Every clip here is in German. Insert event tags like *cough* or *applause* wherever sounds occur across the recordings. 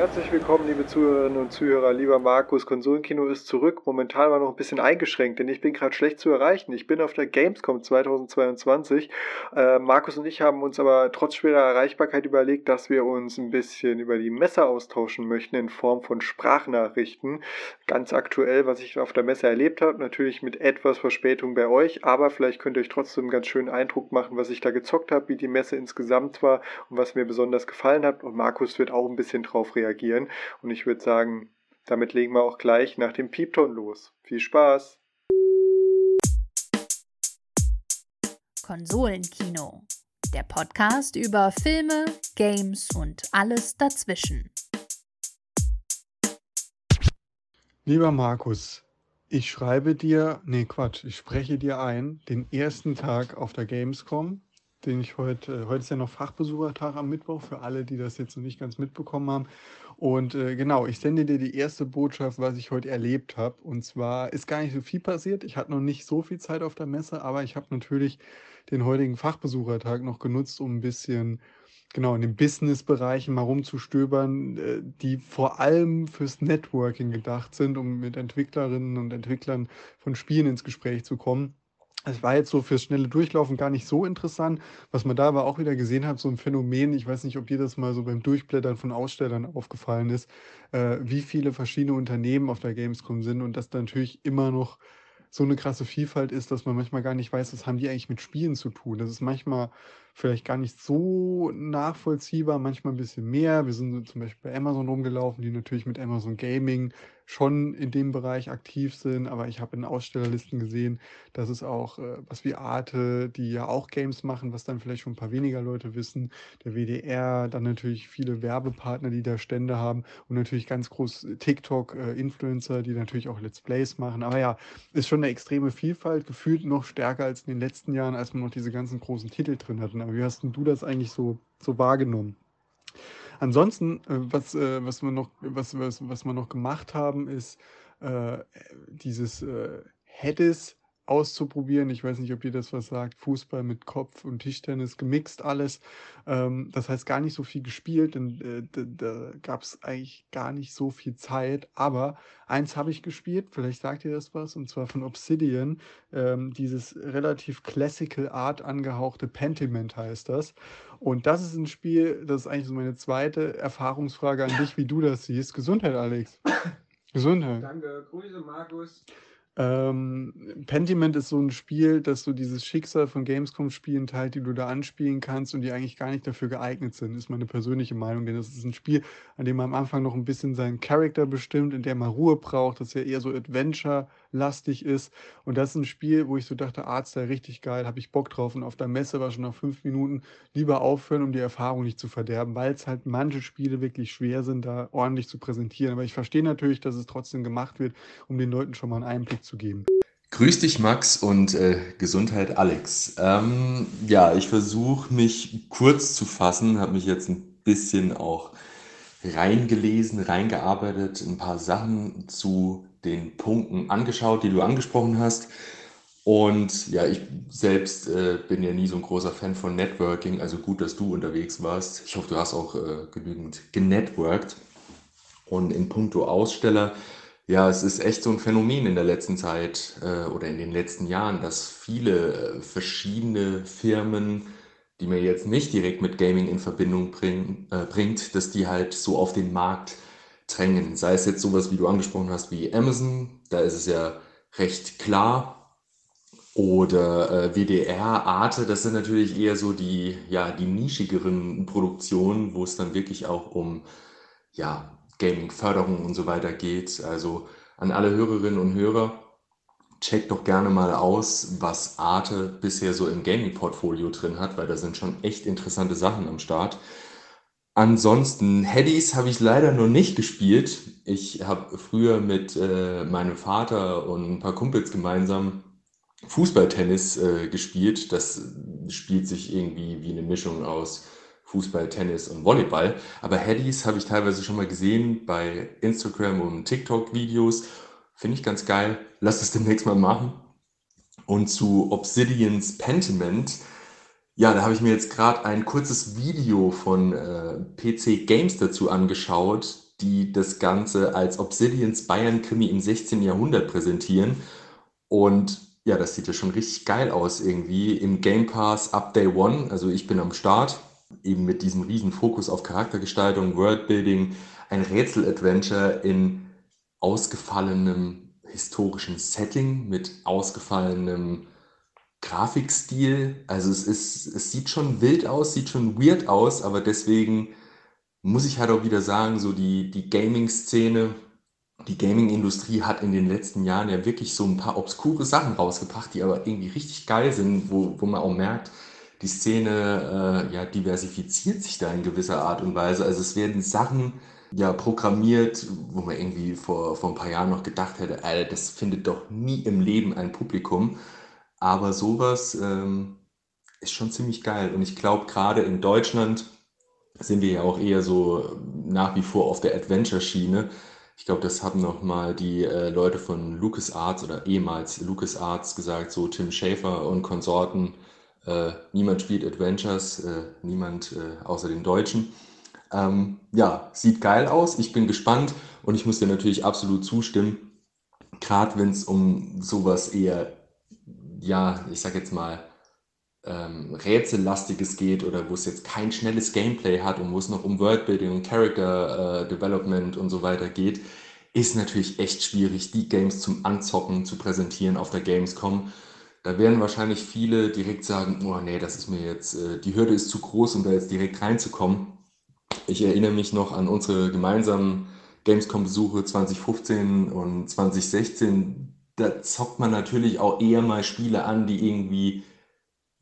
Herzlich willkommen, liebe Zuhörerinnen und Zuhörer. Lieber Markus, Konsolenkino ist zurück. Momentan war noch ein bisschen eingeschränkt, denn ich bin gerade schlecht zu erreichen. Ich bin auf der Gamescom 2022. Äh, Markus und ich haben uns aber trotz schwerer Erreichbarkeit überlegt, dass wir uns ein bisschen über die Messe austauschen möchten in Form von Sprachnachrichten. Ganz aktuell, was ich auf der Messe erlebt habe. Natürlich mit etwas Verspätung bei euch, aber vielleicht könnt ihr euch trotzdem einen ganz schönen Eindruck machen, was ich da gezockt habe, wie die Messe insgesamt war und was mir besonders gefallen hat. Und Markus wird auch ein bisschen drauf reagieren reagieren. Und ich würde sagen, damit legen wir auch gleich nach dem Piepton los. Viel Spaß! Konsolenkino. Der Podcast über Filme, Games und alles dazwischen. Lieber Markus, ich schreibe dir, nee Quatsch, ich spreche dir ein, den ersten Tag auf der Gamescom den ich heute, äh, heute ist ja noch Fachbesuchertag am Mittwoch, für alle, die das jetzt noch nicht ganz mitbekommen haben. Und äh, genau, ich sende dir die erste Botschaft, was ich heute erlebt habe. Und zwar ist gar nicht so viel passiert. Ich hatte noch nicht so viel Zeit auf der Messe, aber ich habe natürlich den heutigen Fachbesuchertag noch genutzt, um ein bisschen genau in den Business-Bereichen mal rumzustöbern, äh, die vor allem fürs Networking gedacht sind, um mit Entwicklerinnen und Entwicklern von Spielen ins Gespräch zu kommen. Es war jetzt so fürs schnelle Durchlaufen gar nicht so interessant. Was man da aber auch wieder gesehen hat, so ein Phänomen, ich weiß nicht, ob dir das mal so beim Durchblättern von Ausstellern aufgefallen ist, äh, wie viele verschiedene Unternehmen auf der Gamescom sind und dass da natürlich immer noch so eine krasse Vielfalt ist, dass man manchmal gar nicht weiß, was haben die eigentlich mit Spielen zu tun. Das ist manchmal vielleicht gar nicht so nachvollziehbar, manchmal ein bisschen mehr. Wir sind zum Beispiel bei Amazon rumgelaufen, die natürlich mit Amazon Gaming schon in dem Bereich aktiv sind, aber ich habe in Ausstellerlisten gesehen, dass es auch äh, was wie Arte, die ja auch Games machen, was dann vielleicht schon ein paar weniger Leute wissen, der WDR, dann natürlich viele Werbepartner, die da Stände haben und natürlich ganz groß TikTok-Influencer, äh, die natürlich auch Let's Plays machen. Aber ja, ist schon eine extreme Vielfalt, gefühlt noch stärker als in den letzten Jahren, als man noch diese ganzen großen Titel drin hatten. Aber wie hast du das eigentlich so, so wahrgenommen? Ansonsten, äh, was, äh, was, wir noch, was, was, was wir noch gemacht haben, ist äh, dieses äh, Hedis auszuprobieren. Ich weiß nicht, ob ihr das was sagt. Fußball mit Kopf und Tischtennis gemixt alles. Ähm, das heißt gar nicht so viel gespielt, denn äh, da, da gab es eigentlich gar nicht so viel Zeit. Aber eins habe ich gespielt, vielleicht sagt ihr das was, und zwar von Obsidian. Ähm, dieses relativ classical Art angehauchte Pentiment heißt das. Und das ist ein Spiel, das ist eigentlich so meine zweite Erfahrungsfrage an dich, wie du das siehst. Gesundheit, Alex. *coughs* Gesundheit. Danke, Grüße, Markus. Ähm, Pentiment ist so ein Spiel, dass so dieses Schicksal von Gamescom-Spielen teilt, die du da anspielen kannst und die eigentlich gar nicht dafür geeignet sind, ist meine persönliche Meinung. Denn das ist ein Spiel, an dem man am Anfang noch ein bisschen seinen Charakter bestimmt, in dem man Ruhe braucht, das ja eher so Adventure-lastig ist. Und das ist ein Spiel, wo ich so dachte, Arzt, sei richtig geil, habe ich Bock drauf. Und auf der Messe war schon nach fünf Minuten lieber aufhören, um die Erfahrung nicht zu verderben, weil es halt manche Spiele wirklich schwer sind, da ordentlich zu präsentieren. Aber ich verstehe natürlich, dass es trotzdem gemacht wird, um den Leuten schon mal einen Einblick zu zu geben. Grüß dich, Max, und äh, Gesundheit, Alex. Ähm, ja, ich versuche mich kurz zu fassen, habe mich jetzt ein bisschen auch reingelesen, reingearbeitet, ein paar Sachen zu den Punkten angeschaut, die du angesprochen hast. Und ja, ich selbst äh, bin ja nie so ein großer Fan von Networking, also gut, dass du unterwegs warst. Ich hoffe, du hast auch äh, genügend genetworked. Und in puncto Aussteller ja, es ist echt so ein Phänomen in der letzten Zeit äh, oder in den letzten Jahren, dass viele äh, verschiedene Firmen, die man jetzt nicht direkt mit Gaming in Verbindung bring, äh, bringt, dass die halt so auf den Markt drängen. Sei es jetzt sowas, wie du angesprochen hast, wie Amazon, da ist es ja recht klar. Oder äh, WDR, Arte, das sind natürlich eher so die, ja, die nischigeren Produktionen, wo es dann wirklich auch um ja, Gaming-Förderung und so weiter geht. Also an alle Hörerinnen und Hörer, checkt doch gerne mal aus, was Arte bisher so im Gaming-Portfolio drin hat, weil da sind schon echt interessante Sachen am Start. Ansonsten, Headies habe ich leider noch nicht gespielt. Ich habe früher mit äh, meinem Vater und ein paar Kumpels gemeinsam Fußballtennis äh, gespielt. Das spielt sich irgendwie wie eine Mischung aus Fußball, Tennis und Volleyball. Aber Headies habe ich teilweise schon mal gesehen bei Instagram und TikTok-Videos. Finde ich ganz geil. Lass es demnächst mal machen. Und zu Obsidians Pentiment. Ja, da habe ich mir jetzt gerade ein kurzes Video von äh, PC Games dazu angeschaut. die das Ganze als Obsidians Bayern-Krimi im 16. Jahrhundert präsentieren. Und ja, das sieht ja schon richtig geil aus irgendwie. Im Game Pass ab Day One, also ich bin am Start, eben mit diesem riesen Fokus auf Charaktergestaltung, Worldbuilding, ein Rätsel-Adventure in ausgefallenem historischen Setting mit ausgefallenem Grafikstil. Also es ist, es sieht schon wild aus, sieht schon weird aus, aber deswegen muss ich halt auch wieder sagen, so die, die Gaming-Szene, die Gaming-Industrie hat in den letzten Jahren ja wirklich so ein paar obskure Sachen rausgebracht, die aber irgendwie richtig geil sind, wo, wo man auch merkt, die Szene äh, ja, diversifiziert sich da in gewisser Art und Weise. Also es werden Sachen ja programmiert, wo man irgendwie vor, vor ein paar Jahren noch gedacht hätte, Alter, das findet doch nie im Leben ein Publikum. Aber sowas ähm, ist schon ziemlich geil. Und ich glaube, gerade in Deutschland sind wir ja auch eher so nach wie vor auf der Adventure-Schiene. Ich glaube, das haben nochmal die äh, Leute von LucasArts oder ehemals LucasArts gesagt, so Tim Schafer und Konsorten. Äh, niemand spielt Adventures, äh, niemand äh, außer den Deutschen. Ähm, ja, sieht geil aus. Ich bin gespannt und ich muss dir natürlich absolut zustimmen. Gerade wenn es um sowas eher, ja, ich sag jetzt mal, ähm, rätsellastiges geht oder wo es jetzt kein schnelles Gameplay hat und wo es noch um Worldbuilding und Character äh, Development und so weiter geht, ist natürlich echt schwierig, die Games zum Anzocken zu präsentieren auf der Gamescom. Da werden wahrscheinlich viele direkt sagen, oh nee, das ist mir jetzt, äh, die Hürde ist zu groß, um da jetzt direkt reinzukommen. Ich erinnere mich noch an unsere gemeinsamen Gamescom-Besuche 2015 und 2016. Da zockt man natürlich auch eher mal Spiele an, die irgendwie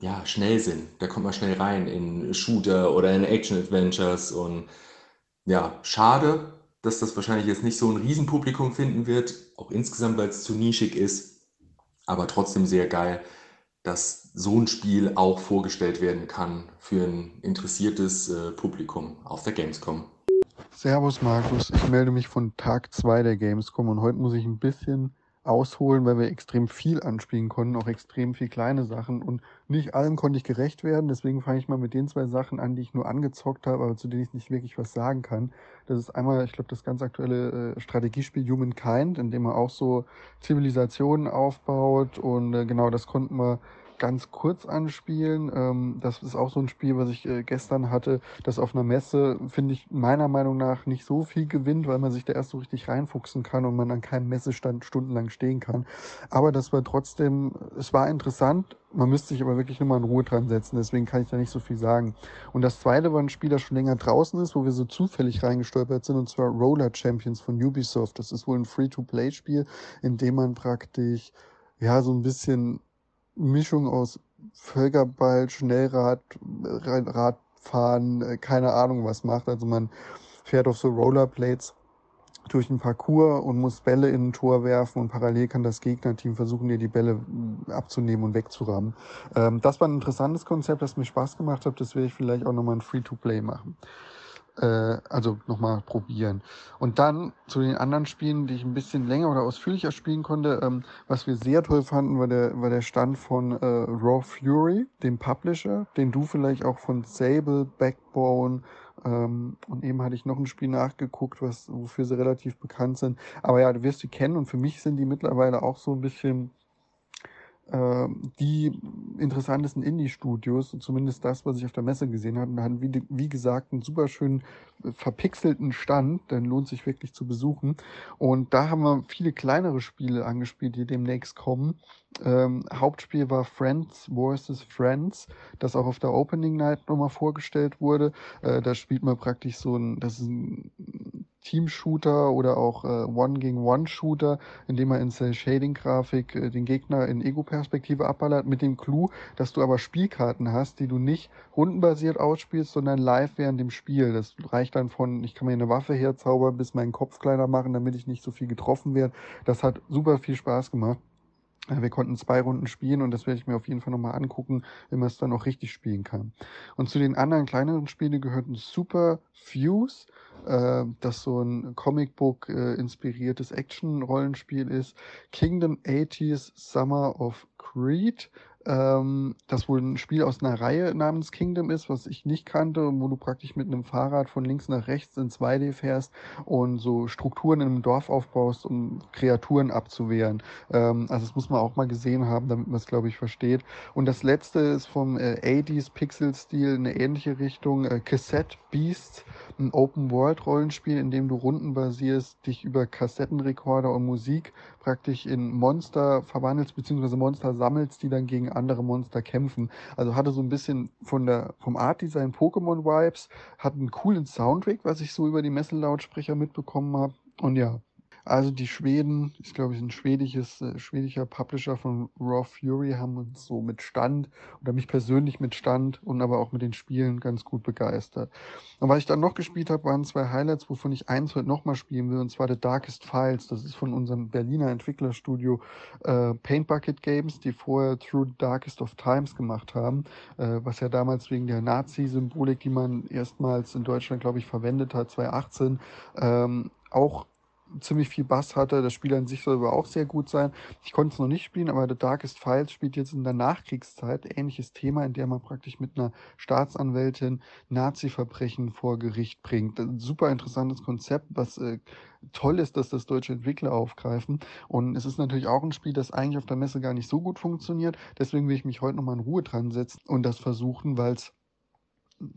ja, schnell sind. Da kommt man schnell rein in Shooter oder in Action-Adventures und ja, schade, dass das wahrscheinlich jetzt nicht so ein Riesenpublikum finden wird, auch insgesamt, weil es zu nischig ist, aber trotzdem sehr geil, dass so ein Spiel auch vorgestellt werden kann für ein interessiertes äh, Publikum auf der Gamescom. Servus Markus, ich melde mich von Tag 2 der Gamescom und heute muss ich ein bisschen ausholen, weil wir extrem viel anspielen konnten, auch extrem viel kleine Sachen und nicht allem konnte ich gerecht werden. Deswegen fange ich mal mit den zwei Sachen an, die ich nur angezockt habe, aber zu denen ich nicht wirklich was sagen kann. Das ist einmal, ich glaube, das ganz aktuelle äh, Strategiespiel Humankind, in dem man auch so Zivilisationen aufbaut und äh, genau das konnten wir ganz kurz anspielen. Ähm, das ist auch so ein Spiel, was ich äh, gestern hatte, das auf einer Messe, finde ich, meiner Meinung nach nicht so viel gewinnt, weil man sich da erst so richtig reinfuchsen kann und man an keinem Messestand stundenlang stehen kann. Aber das war trotzdem, es war interessant. Man müsste sich aber wirklich nur mal in Ruhe dran setzen, deswegen kann ich da nicht so viel sagen. Und das zweite war ein Spiel, das schon länger draußen ist, wo wir so zufällig reingestolpert sind, und zwar Roller Champions von Ubisoft. Das ist wohl ein Free-to-Play-Spiel, in dem man praktisch ja, so ein bisschen Mischung aus Völkerball, Schnellrad, Radfahren, äh, keine Ahnung was macht. Also man fährt auf so Rollerblades durch ein Parcours und muss Bälle in ein Tor werfen und parallel kann das Gegnerteam versuchen, dir die Bälle mm, abzunehmen und wegzurammen. Ähm, das war ein interessantes Konzept, das mir Spaß gemacht hat. Das werde ich vielleicht auch nochmal ein Free-to-Play machen also nochmal probieren. Und dann zu den anderen Spielen, die ich ein bisschen länger oder ausführlicher spielen konnte. Ähm, was wir sehr toll fanden, war der, war der Stand von äh, Raw Fury, dem Publisher, den du vielleicht auch von Sable, Backbone ähm, und eben hatte ich noch ein Spiel nachgeguckt, was, wofür sie relativ bekannt sind. Aber ja, du wirst sie kennen und für mich sind die mittlerweile auch so ein bisschen die interessantesten Indie-Studios, zumindest das, was ich auf der Messe gesehen habe, hatten, wie, wie gesagt, einen super schönen äh, verpixelten Stand, den lohnt sich wirklich zu besuchen. Und da haben wir viele kleinere Spiele angespielt, die demnächst kommen. Ähm, Hauptspiel war Friends vs. Friends, das auch auf der Opening Night nochmal vorgestellt wurde. Äh, da spielt man praktisch so ein, das ist ein Team-Shooter oder auch äh, One-gegen-One-Shooter, in dem man in Cell-Shading-Grafik äh, den Gegner in Ego-Perspektive abballert, mit dem Clou, dass du aber Spielkarten hast, die du nicht rundenbasiert ausspielst, sondern live während dem Spiel. Das reicht dann von, ich kann mir eine Waffe herzaubern, bis meinen Kopf kleiner machen, damit ich nicht so viel getroffen werde. Das hat super viel Spaß gemacht. Wir konnten zwei Runden spielen und das werde ich mir auf jeden Fall nochmal angucken, wenn man es dann auch richtig spielen kann. Und zu den anderen kleineren Spielen gehört ein Super Fuse, äh, das so ein Comicbook äh, inspiriertes Action-Rollenspiel ist. Kingdom 80s Summer of Creed ähm, das wohl ein Spiel aus einer Reihe namens Kingdom ist, was ich nicht kannte, wo du praktisch mit einem Fahrrad von links nach rechts in 2D fährst und so Strukturen in einem Dorf aufbaust, um Kreaturen abzuwehren. Ähm, also das muss man auch mal gesehen haben, damit man es, glaube ich, versteht. Und das letzte ist vom äh, 80s Pixel-Stil in eine ähnliche Richtung, äh, Cassette Beasts, ein Open-World-Rollenspiel, in dem du Runden basierst, dich über Kassettenrekorder und Musik praktisch in Monster verwandelst, beziehungsweise Monster sammelst, die dann gegen andere Monster kämpfen. Also hatte so ein bisschen von der, vom Art-Design Pokémon-Vibes, hat einen coolen Soundtrack, was ich so über die Messelautsprecher mitbekommen habe. Und ja, also die Schweden, ist glaube ich ein schwedisches, äh, schwedischer Publisher von Raw Fury, haben uns so mit Stand oder mich persönlich mit Stand und aber auch mit den Spielen ganz gut begeistert. Und was ich dann noch gespielt habe, waren zwei Highlights, wovon ich eins heute nochmal spielen will, und zwar The Darkest Files. Das ist von unserem Berliner Entwicklerstudio äh, Paint Bucket Games, die vorher Through the Darkest of Times gemacht haben, äh, was ja damals wegen der Nazi-Symbolik, die man erstmals in Deutschland, glaube ich, verwendet hat, 2018, ähm, auch ziemlich viel Bass hatte. Das Spiel an sich soll aber auch sehr gut sein. Ich konnte es noch nicht spielen, aber The Darkest Files spielt jetzt in der Nachkriegszeit. Ähnliches Thema, in der man praktisch mit einer Staatsanwältin Nazi-Verbrechen vor Gericht bringt. Super interessantes Konzept, was äh, toll ist, dass das deutsche Entwickler aufgreifen. Und es ist natürlich auch ein Spiel, das eigentlich auf der Messe gar nicht so gut funktioniert. Deswegen will ich mich heute nochmal in Ruhe dran setzen und das versuchen, weil es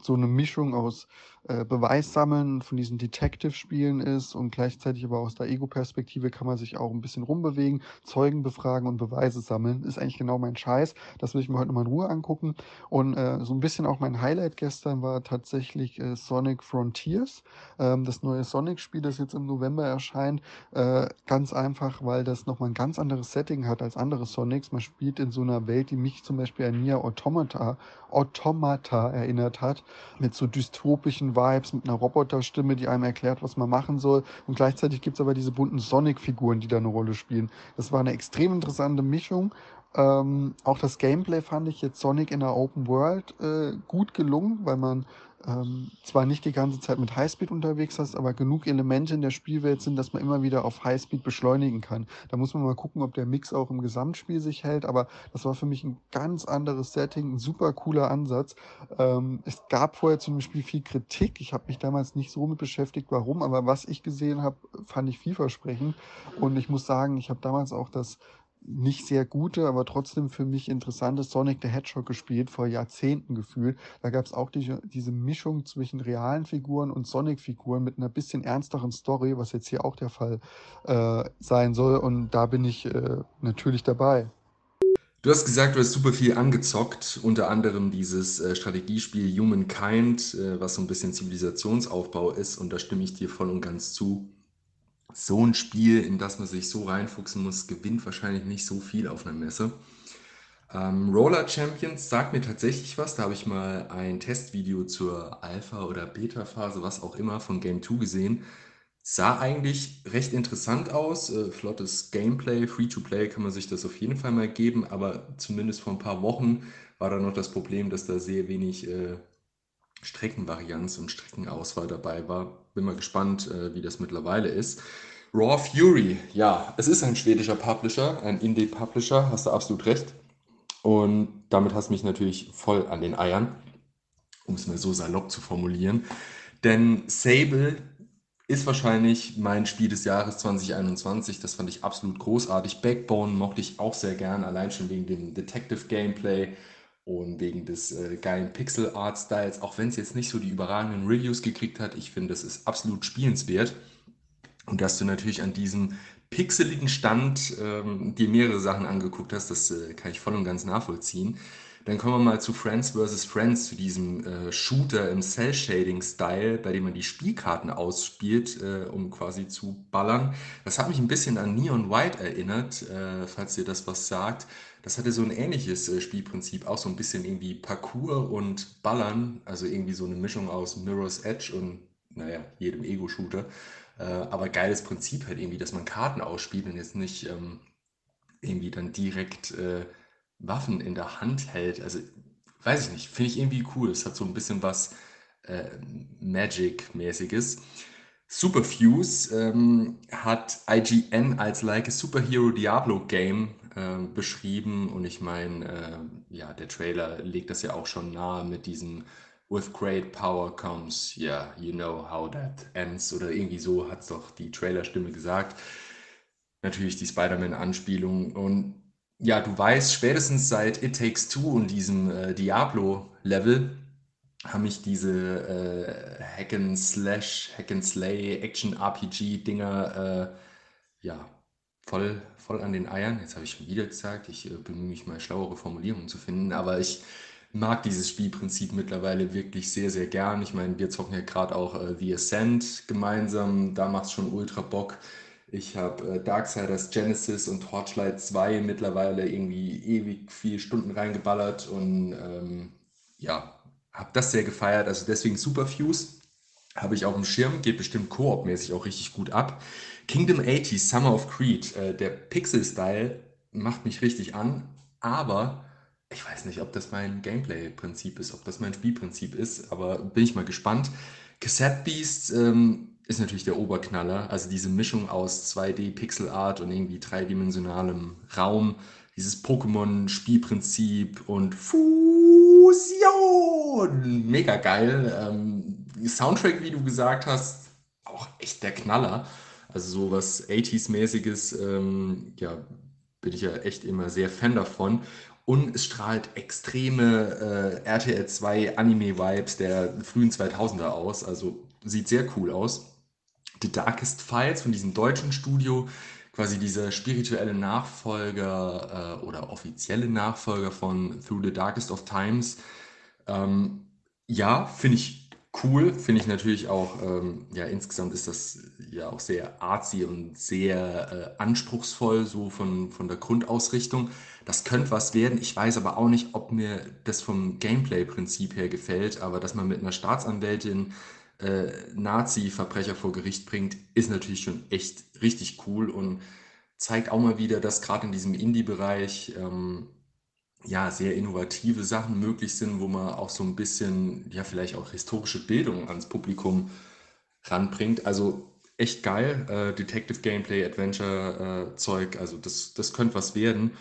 so eine Mischung aus äh, Beweissammeln von diesen Detective-Spielen ist und gleichzeitig aber aus der Ego-Perspektive kann man sich auch ein bisschen rumbewegen, Zeugen befragen und Beweise sammeln. Ist eigentlich genau mein Scheiß. Das will ich mir heute nochmal in Ruhe angucken. Und äh, so ein bisschen auch mein Highlight gestern war tatsächlich äh, Sonic Frontiers. Ähm, das neue Sonic-Spiel, das jetzt im November erscheint. Äh, ganz einfach, weil das nochmal ein ganz anderes Setting hat als andere Sonics. Man spielt in so einer Welt, die mich zum Beispiel an Nier Automata, Automata erinnert hat. Mit so dystopischen Vibes mit einer Roboterstimme, die einem erklärt, was man machen soll. Und gleichzeitig gibt es aber diese bunten Sonic-Figuren, die da eine Rolle spielen. Das war eine extrem interessante Mischung. Ähm, auch das Gameplay fand ich jetzt Sonic in der Open World äh, gut gelungen, weil man ähm, zwar nicht die ganze Zeit mit Highspeed unterwegs hast, aber genug Elemente in der Spielwelt sind, dass man immer wieder auf Highspeed beschleunigen kann. Da muss man mal gucken, ob der Mix auch im Gesamtspiel sich hält, aber das war für mich ein ganz anderes Setting, ein super cooler Ansatz. Ähm, es gab vorher zu dem Spiel viel Kritik. Ich habe mich damals nicht so mit beschäftigt, warum, aber was ich gesehen habe, fand ich vielversprechend. Und ich muss sagen, ich habe damals auch das nicht sehr gute, aber trotzdem für mich interessante Sonic the Hedgehog gespielt, vor Jahrzehnten gefühlt. Da gab es auch die, diese Mischung zwischen realen Figuren und Sonic-Figuren mit einer bisschen ernsteren Story, was jetzt hier auch der Fall äh, sein soll. Und da bin ich äh, natürlich dabei. Du hast gesagt, du hast super viel angezockt, unter anderem dieses äh, Strategiespiel Humankind, äh, was so ein bisschen Zivilisationsaufbau ist. Und da stimme ich dir voll und ganz zu so ein Spiel, in das man sich so reinfuchsen muss, gewinnt wahrscheinlich nicht so viel auf einer Messe. Ähm, Roller Champions sagt mir tatsächlich was. Da habe ich mal ein Testvideo zur Alpha- oder Beta-Phase, was auch immer, von Game 2 gesehen. Sah eigentlich recht interessant aus. Äh, flottes Gameplay, Free-to-Play kann man sich das auf jeden Fall mal geben, aber zumindest vor ein paar Wochen war da noch das Problem, dass da sehr wenig äh, Streckenvarianz und Streckenauswahl dabei war. Bin mal gespannt, äh, wie das mittlerweile ist. Raw Fury, ja, es ist ein schwedischer Publisher, ein Indie-Publisher, hast du absolut recht. Und damit hast du mich natürlich voll an den Eiern, um es mal so salopp zu formulieren. Denn Sable ist wahrscheinlich mein Spiel des Jahres 2021. Das fand ich absolut großartig. Backbone mochte ich auch sehr gern, allein schon wegen dem Detective Gameplay und wegen des äh, geilen Pixel Art Styles, auch wenn es jetzt nicht so die überragenden Reviews gekriegt hat, ich finde, das ist absolut spielenswert. Und dass du natürlich an diesem pixeligen Stand ähm, dir mehrere Sachen angeguckt hast, das äh, kann ich voll und ganz nachvollziehen. Dann kommen wir mal zu Friends vs. Friends, zu diesem äh, Shooter im Cell-Shading-Style, bei dem man die Spielkarten ausspielt, äh, um quasi zu ballern. Das hat mich ein bisschen an Neon White erinnert, äh, falls ihr das was sagt. Das hatte so ein ähnliches äh, Spielprinzip, auch so ein bisschen irgendwie Parkour und Ballern, also irgendwie so eine Mischung aus Mirror's Edge und, naja, jedem Ego-Shooter. Äh, aber geiles Prinzip halt irgendwie, dass man Karten ausspielt und jetzt nicht ähm, irgendwie dann direkt äh, Waffen in der Hand hält. Also, weiß ich nicht, finde ich irgendwie cool. Es hat so ein bisschen was äh, Magic-mäßiges. Superfuse ähm, hat IGN als like a Superhero Diablo Game äh, beschrieben. Und ich meine, äh, ja, der Trailer legt das ja auch schon nahe mit diesem With great power comes, yeah, you know how that ends. Oder irgendwie so hat es doch die Trailerstimme gesagt. Natürlich die Spider-Man-Anspielung. Und ja, du weißt, spätestens seit It Takes Two und diesem äh, Diablo-Level haben mich diese äh, Hack and Slash, Hack and Slay, Action RPG Dinger äh, ja voll, voll an den Eiern. Jetzt habe ich schon wieder gesagt, ich äh, bemühe mich mal schlauere Formulierungen zu finden, aber ich mag dieses Spielprinzip mittlerweile wirklich sehr, sehr gern. Ich meine, wir zocken ja gerade auch äh, The Ascent gemeinsam, da macht es schon ultra Bock. Ich habe äh, Darksiders Genesis und Torchlight 2 mittlerweile irgendwie ewig viele Stunden reingeballert und ähm, ja, habe das sehr gefeiert. Also deswegen Superfuse habe ich auf dem Schirm, geht bestimmt koop-mäßig auch richtig gut ab. Kingdom 80, Summer of Creed, äh, der Pixel-Style macht mich richtig an, aber ich weiß nicht, ob das mein Gameplay-Prinzip ist, ob das mein Spielprinzip ist, aber bin ich mal gespannt. Cassette Beast ähm, ist natürlich der Oberknaller, also diese Mischung aus 2D Pixel Art und irgendwie dreidimensionalem Raum, dieses Pokémon-Spielprinzip und Fusion, mega geil. Ähm, Soundtrack, wie du gesagt hast, auch echt der Knaller. Also so was 80s-mäßiges, ähm, ja, bin ich ja echt immer sehr Fan davon. Und es strahlt extreme äh, RTL 2 Anime-Vibes der frühen 2000er aus. Also sieht sehr cool aus. The Darkest Files von diesem deutschen Studio, quasi dieser spirituelle Nachfolger äh, oder offizielle Nachfolger von Through the Darkest of Times. Ähm, ja, finde ich cool. Finde ich natürlich auch, ähm, ja, insgesamt ist das ja auch sehr artsy und sehr äh, anspruchsvoll, so von, von der Grundausrichtung. Das könnte was werden. Ich weiß aber auch nicht, ob mir das vom Gameplay-Prinzip her gefällt, aber dass man mit einer Staatsanwältin äh, Nazi-Verbrecher vor Gericht bringt, ist natürlich schon echt richtig cool und zeigt auch mal wieder, dass gerade in diesem Indie-Bereich ähm, ja, sehr innovative Sachen möglich sind, wo man auch so ein bisschen, ja, vielleicht auch historische Bildung ans Publikum ranbringt. Also echt geil. Äh, Detective Gameplay, Adventure äh, Zeug, also das, das könnte was werden.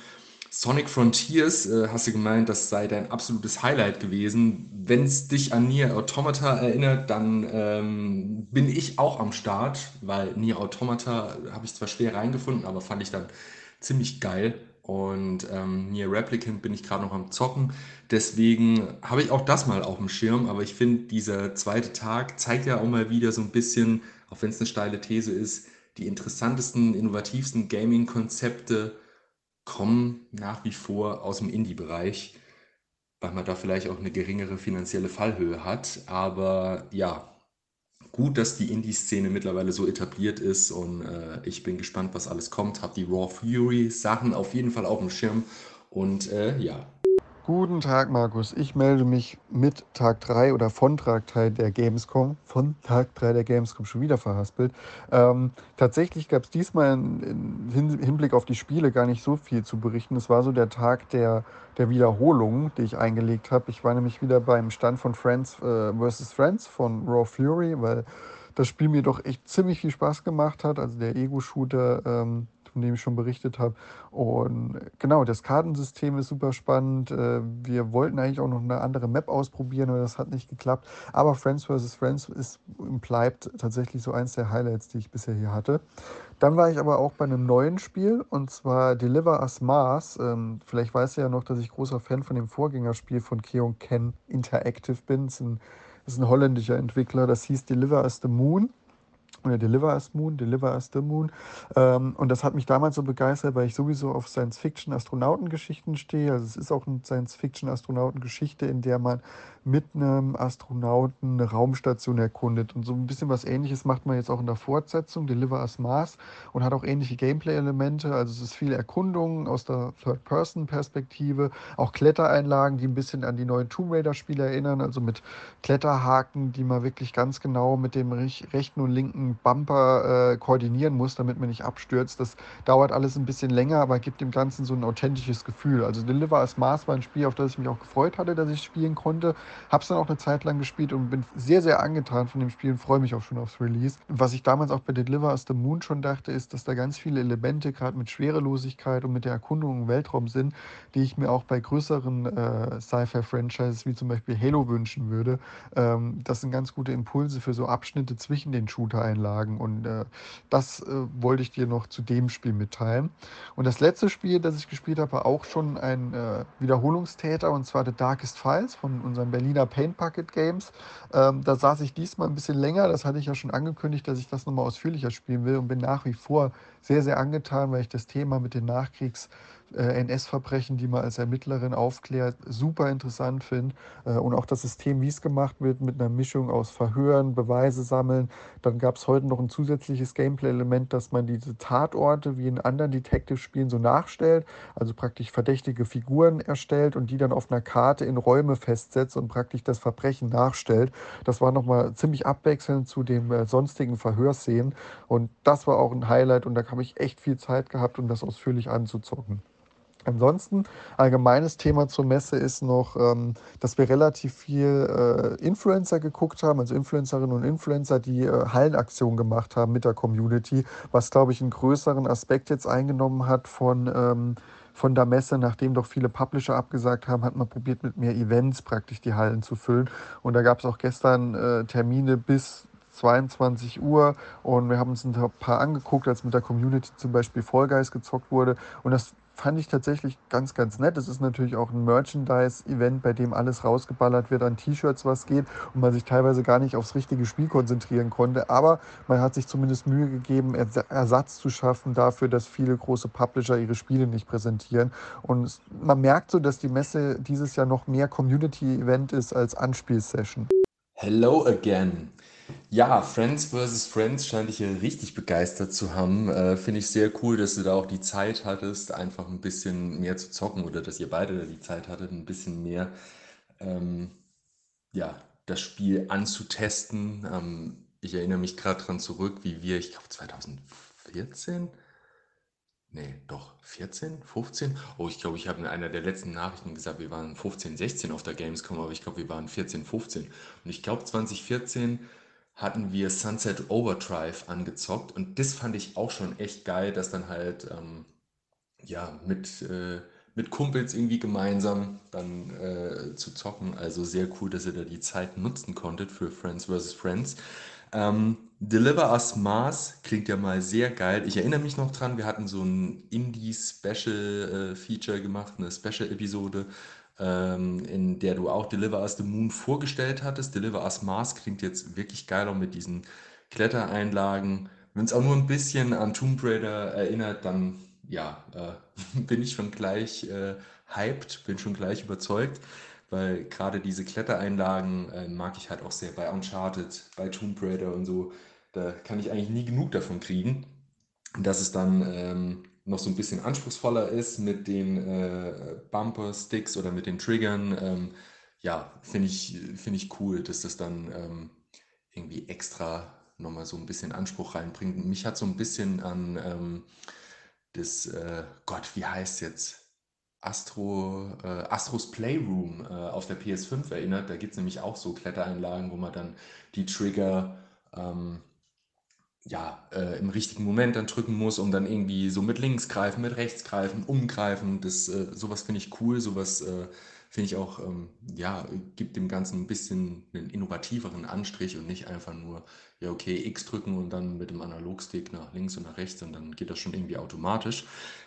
Sonic Frontiers, äh, hast du gemeint, das sei dein absolutes Highlight gewesen. Wenn es dich an Nier Automata erinnert, dann ähm, bin ich auch am Start, weil Nier Automata habe ich zwar schwer reingefunden, aber fand ich dann ziemlich geil. Und ähm, Nier Replicant bin ich gerade noch am Zocken. Deswegen habe ich auch das mal auf dem Schirm. Aber ich finde, dieser zweite Tag zeigt ja auch mal wieder so ein bisschen, auch wenn es eine steile These ist, die interessantesten, innovativsten Gaming-Konzepte kommen nach wie vor aus dem Indie-Bereich, weil man da vielleicht auch eine geringere finanzielle Fallhöhe hat. Aber ja, gut, dass die Indie-Szene mittlerweile so etabliert ist und äh, ich bin gespannt, was alles kommt. Hab die Raw Fury Sachen auf jeden Fall auf dem Schirm und äh, ja, Guten Tag, Markus. Ich melde mich mit Tag 3 oder von Tag 3 der Gamescom, von Tag 3 der Gamescom schon wieder verhaspelt. Ähm, tatsächlich gab es diesmal im Hinblick auf die Spiele gar nicht so viel zu berichten. Es war so der Tag der, der Wiederholung, die ich eingelegt habe. Ich war nämlich wieder beim Stand von Friends äh, vs. Friends von Raw Fury, weil das Spiel mir doch echt ziemlich viel Spaß gemacht hat. Also der Ego-Shooter. Ähm, von dem ich schon berichtet habe. Und genau, das Kartensystem ist super spannend. Äh, wir wollten eigentlich auch noch eine andere Map ausprobieren, aber das hat nicht geklappt. Aber Friends vs. Friends ist bleibt tatsächlich so eins der Highlights, die ich bisher hier hatte. Dann war ich aber auch bei einem neuen Spiel und zwar Deliver Us Mars. Ähm, vielleicht weißt du ja noch, dass ich großer Fan von dem Vorgängerspiel von Keon Ken Interactive bin. Das ist ein, das ist ein holländischer Entwickler. Das hieß Deliver Us the Moon oder Deliver Us Moon, Deliver Us the Moon. Ähm, und das hat mich damals so begeistert, weil ich sowieso auf Science-Fiction-Astronautengeschichten stehe. Also es ist auch eine Science-Fiction-Astronautengeschichte, in der man mit einem Astronauten eine Raumstation erkundet. Und so ein bisschen was ähnliches macht man jetzt auch in der Fortsetzung, Deliver Us Mars, und hat auch ähnliche Gameplay-Elemente. Also es ist viel Erkundung aus der Third-Person-Perspektive, auch Klettereinlagen, die ein bisschen an die neuen Tomb Raider-Spiele erinnern, also mit Kletterhaken, die man wirklich ganz genau mit dem rechten und linken Bumper äh, koordinieren muss, damit man nicht abstürzt. Das dauert alles ein bisschen länger, aber gibt dem Ganzen so ein authentisches Gefühl. Also Deliver as Mars war ein Spiel, auf das ich mich auch gefreut hatte, dass ich spielen konnte. Habe es dann auch eine Zeit lang gespielt und bin sehr, sehr angetan von dem Spiel und freue mich auch schon aufs Release. Was ich damals auch bei Deliver as the Moon schon dachte, ist, dass da ganz viele Elemente, gerade mit Schwerelosigkeit und mit der Erkundung im Weltraum sind, die ich mir auch bei größeren äh, Sci-Fi-Franchises wie zum Beispiel Halo wünschen würde. Ähm, das sind ganz gute Impulse für so Abschnitte zwischen den Shooter-Einlagen und äh, das äh, wollte ich dir noch zu dem Spiel mitteilen. Und das letzte Spiel, das ich gespielt habe, war auch schon ein äh, Wiederholungstäter und zwar The Darkest Files von unseren Berliner Paint Bucket Games. Ähm, da saß ich diesmal ein bisschen länger, das hatte ich ja schon angekündigt, dass ich das nochmal ausführlicher spielen will und bin nach wie vor sehr, sehr angetan, weil ich das Thema mit den Nachkriegs- NS-Verbrechen, die man als Ermittlerin aufklärt, super interessant finde. Äh, und auch das System, wie es gemacht wird, mit einer Mischung aus Verhören, Beweise sammeln. Dann gab es heute noch ein zusätzliches Gameplay-Element, dass man diese Tatorte wie in anderen Detective-Spielen so nachstellt, also praktisch verdächtige Figuren erstellt und die dann auf einer Karte in Räume festsetzt und praktisch das Verbrechen nachstellt. Das war nochmal ziemlich abwechselnd zu den äh, sonstigen Verhörszenen. Und das war auch ein Highlight und da habe ich echt viel Zeit gehabt, um das ausführlich anzuzocken. Ansonsten, allgemeines Thema zur Messe ist noch, ähm, dass wir relativ viel äh, Influencer geguckt haben, also Influencerinnen und Influencer, die äh, Hallenaktionen gemacht haben mit der Community, was, glaube ich, einen größeren Aspekt jetzt eingenommen hat von, ähm, von der Messe, nachdem doch viele Publisher abgesagt haben, hat man probiert, mit mehr Events praktisch die Hallen zu füllen. Und da gab es auch gestern äh, Termine bis 22 Uhr und wir haben uns ein paar angeguckt, als mit der Community zum Beispiel Fall Guys gezockt wurde. Und das fand ich tatsächlich ganz, ganz nett. Es ist natürlich auch ein Merchandise-Event, bei dem alles rausgeballert wird an T-Shirts, was geht und man sich teilweise gar nicht aufs richtige Spiel konzentrieren konnte. Aber man hat sich zumindest Mühe gegeben, Ersatz zu schaffen dafür, dass viele große Publisher ihre Spiele nicht präsentieren. Und man merkt so, dass die Messe dieses Jahr noch mehr Community-Event ist als Anspielsession. Hello again. Ja, Friends vs. Friends scheint dich ja richtig begeistert zu haben. Äh, Finde ich sehr cool, dass du da auch die Zeit hattest, einfach ein bisschen mehr zu zocken oder dass ihr beide da die Zeit hattet, ein bisschen mehr ähm, ja, das Spiel anzutesten. Ähm, ich erinnere mich gerade dran zurück, wie wir, ich glaube 2014, nee, doch 14, 15. Oh, ich glaube, ich habe in einer der letzten Nachrichten gesagt, wir waren 15, 16 auf der Gamescom, aber ich glaube, wir waren 14, 15. Und ich glaube 2014 hatten wir Sunset Overdrive angezockt und das fand ich auch schon echt geil, dass dann halt ähm, ja mit, äh, mit Kumpels irgendwie gemeinsam dann äh, zu zocken. Also sehr cool, dass ihr da die Zeit nutzen konntet für Friends vs. Friends. Ähm, Deliver Us Mars klingt ja mal sehr geil. Ich erinnere mich noch dran, wir hatten so ein Indie-Special-Feature äh, gemacht, eine Special-Episode ähm, in der du auch Deliver Us the Moon vorgestellt hattest. Deliver Us Mars klingt jetzt wirklich geil auch mit diesen Klettereinlagen. Wenn es auch nur ein bisschen an Tomb Raider erinnert, dann ja, äh, *laughs* bin ich schon gleich äh, hyped, bin schon gleich überzeugt, weil gerade diese Klettereinlagen äh, mag ich halt auch sehr bei Uncharted, bei Tomb Raider und so. Da kann ich eigentlich nie genug davon kriegen. Dass es dann ähm, noch so ein bisschen anspruchsvoller ist mit den äh, Bumper-Sticks oder mit den Triggern, ähm, ja, finde ich, find ich cool, dass das dann ähm, irgendwie extra nochmal so ein bisschen Anspruch reinbringt. Mich hat so ein bisschen an ähm, das, äh, Gott, wie heißt jetzt? Astro, äh, Astros Playroom äh, auf der PS5 erinnert. Da gibt es nämlich auch so Klettereinlagen, wo man dann die Trigger ähm, ja, äh, im richtigen Moment dann drücken muss, um dann irgendwie so mit links greifen, mit rechts greifen, umgreifen. Das, äh, sowas finde ich cool, sowas äh, finde ich auch, ähm, ja, gibt dem Ganzen ein bisschen einen innovativeren Anstrich und nicht einfach nur, ja, okay, X drücken und dann mit dem Analogstick nach links und nach rechts und dann geht das schon irgendwie automatisch.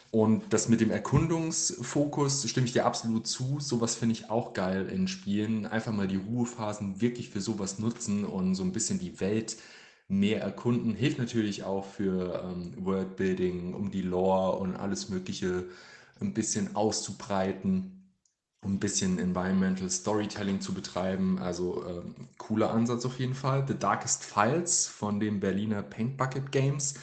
Und das mit dem Erkundungsfokus stimme ich dir absolut zu. Sowas finde ich auch geil in Spielen. Einfach mal die Ruhephasen wirklich für sowas nutzen und so ein bisschen die Welt mehr erkunden. Hilft natürlich auch für ähm, Worldbuilding, um die Lore und alles Mögliche ein bisschen auszubreiten, um ein bisschen Environmental Storytelling zu betreiben. Also ähm, cooler Ansatz auf jeden Fall. The Darkest Files von den Berliner Paint Bucket Games.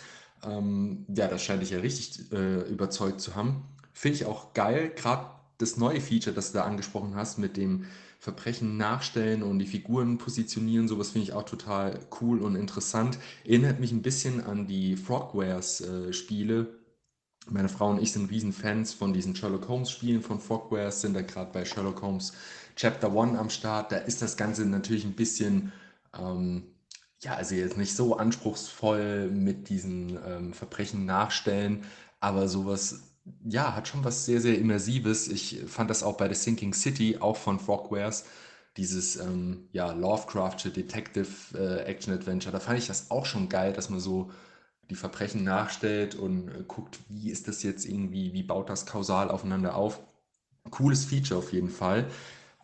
Ähm, ja, das scheint dich ja richtig äh, überzeugt zu haben. Finde ich auch geil, gerade das neue Feature, das du da angesprochen hast, mit dem Verbrechen nachstellen und die Figuren positionieren. Sowas finde ich auch total cool und interessant. Erinnert mich ein bisschen an die Frogwares-Spiele. Äh, Meine Frau und ich sind Riesenfans von diesen Sherlock Holmes-Spielen von Frogwares, sind da gerade bei Sherlock Holmes Chapter 1 am Start. Da ist das Ganze natürlich ein bisschen, ähm, ja, also jetzt nicht so anspruchsvoll mit diesen ähm, Verbrechen nachstellen, aber sowas ja, hat schon was sehr, sehr Immersives. Ich fand das auch bei The Sinking City, auch von Frogwares, dieses ähm, ja, Lovecraftsche Detective äh, Action Adventure. Da fand ich das auch schon geil, dass man so die Verbrechen nachstellt und äh, guckt, wie ist das jetzt irgendwie, wie baut das kausal aufeinander auf. Cooles Feature auf jeden Fall.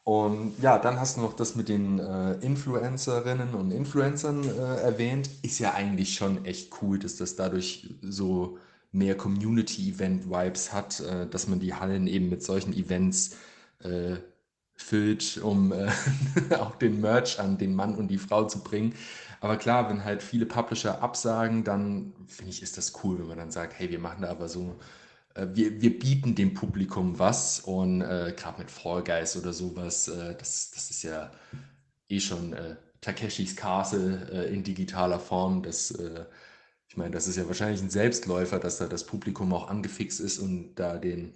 Und ja, dann hast du noch das mit den äh, Influencerinnen und Influencern äh, erwähnt. Ist ja eigentlich schon echt cool, dass das dadurch so mehr Community-Event-Vibes hat, äh, dass man die Hallen eben mit solchen Events äh, füllt, um äh, *laughs* auch den Merch an den Mann und die Frau zu bringen. Aber klar, wenn halt viele Publisher absagen, dann finde ich, ist das cool, wenn man dann sagt, hey, wir machen da aber so, äh, wir, wir bieten dem Publikum was und äh, gerade mit Fall Guys oder sowas, äh, das, das ist ja eh schon Takeshis Castle in digitaler Form, das ich meine, das ist ja wahrscheinlich ein Selbstläufer, dass da das Publikum auch angefixt ist und da den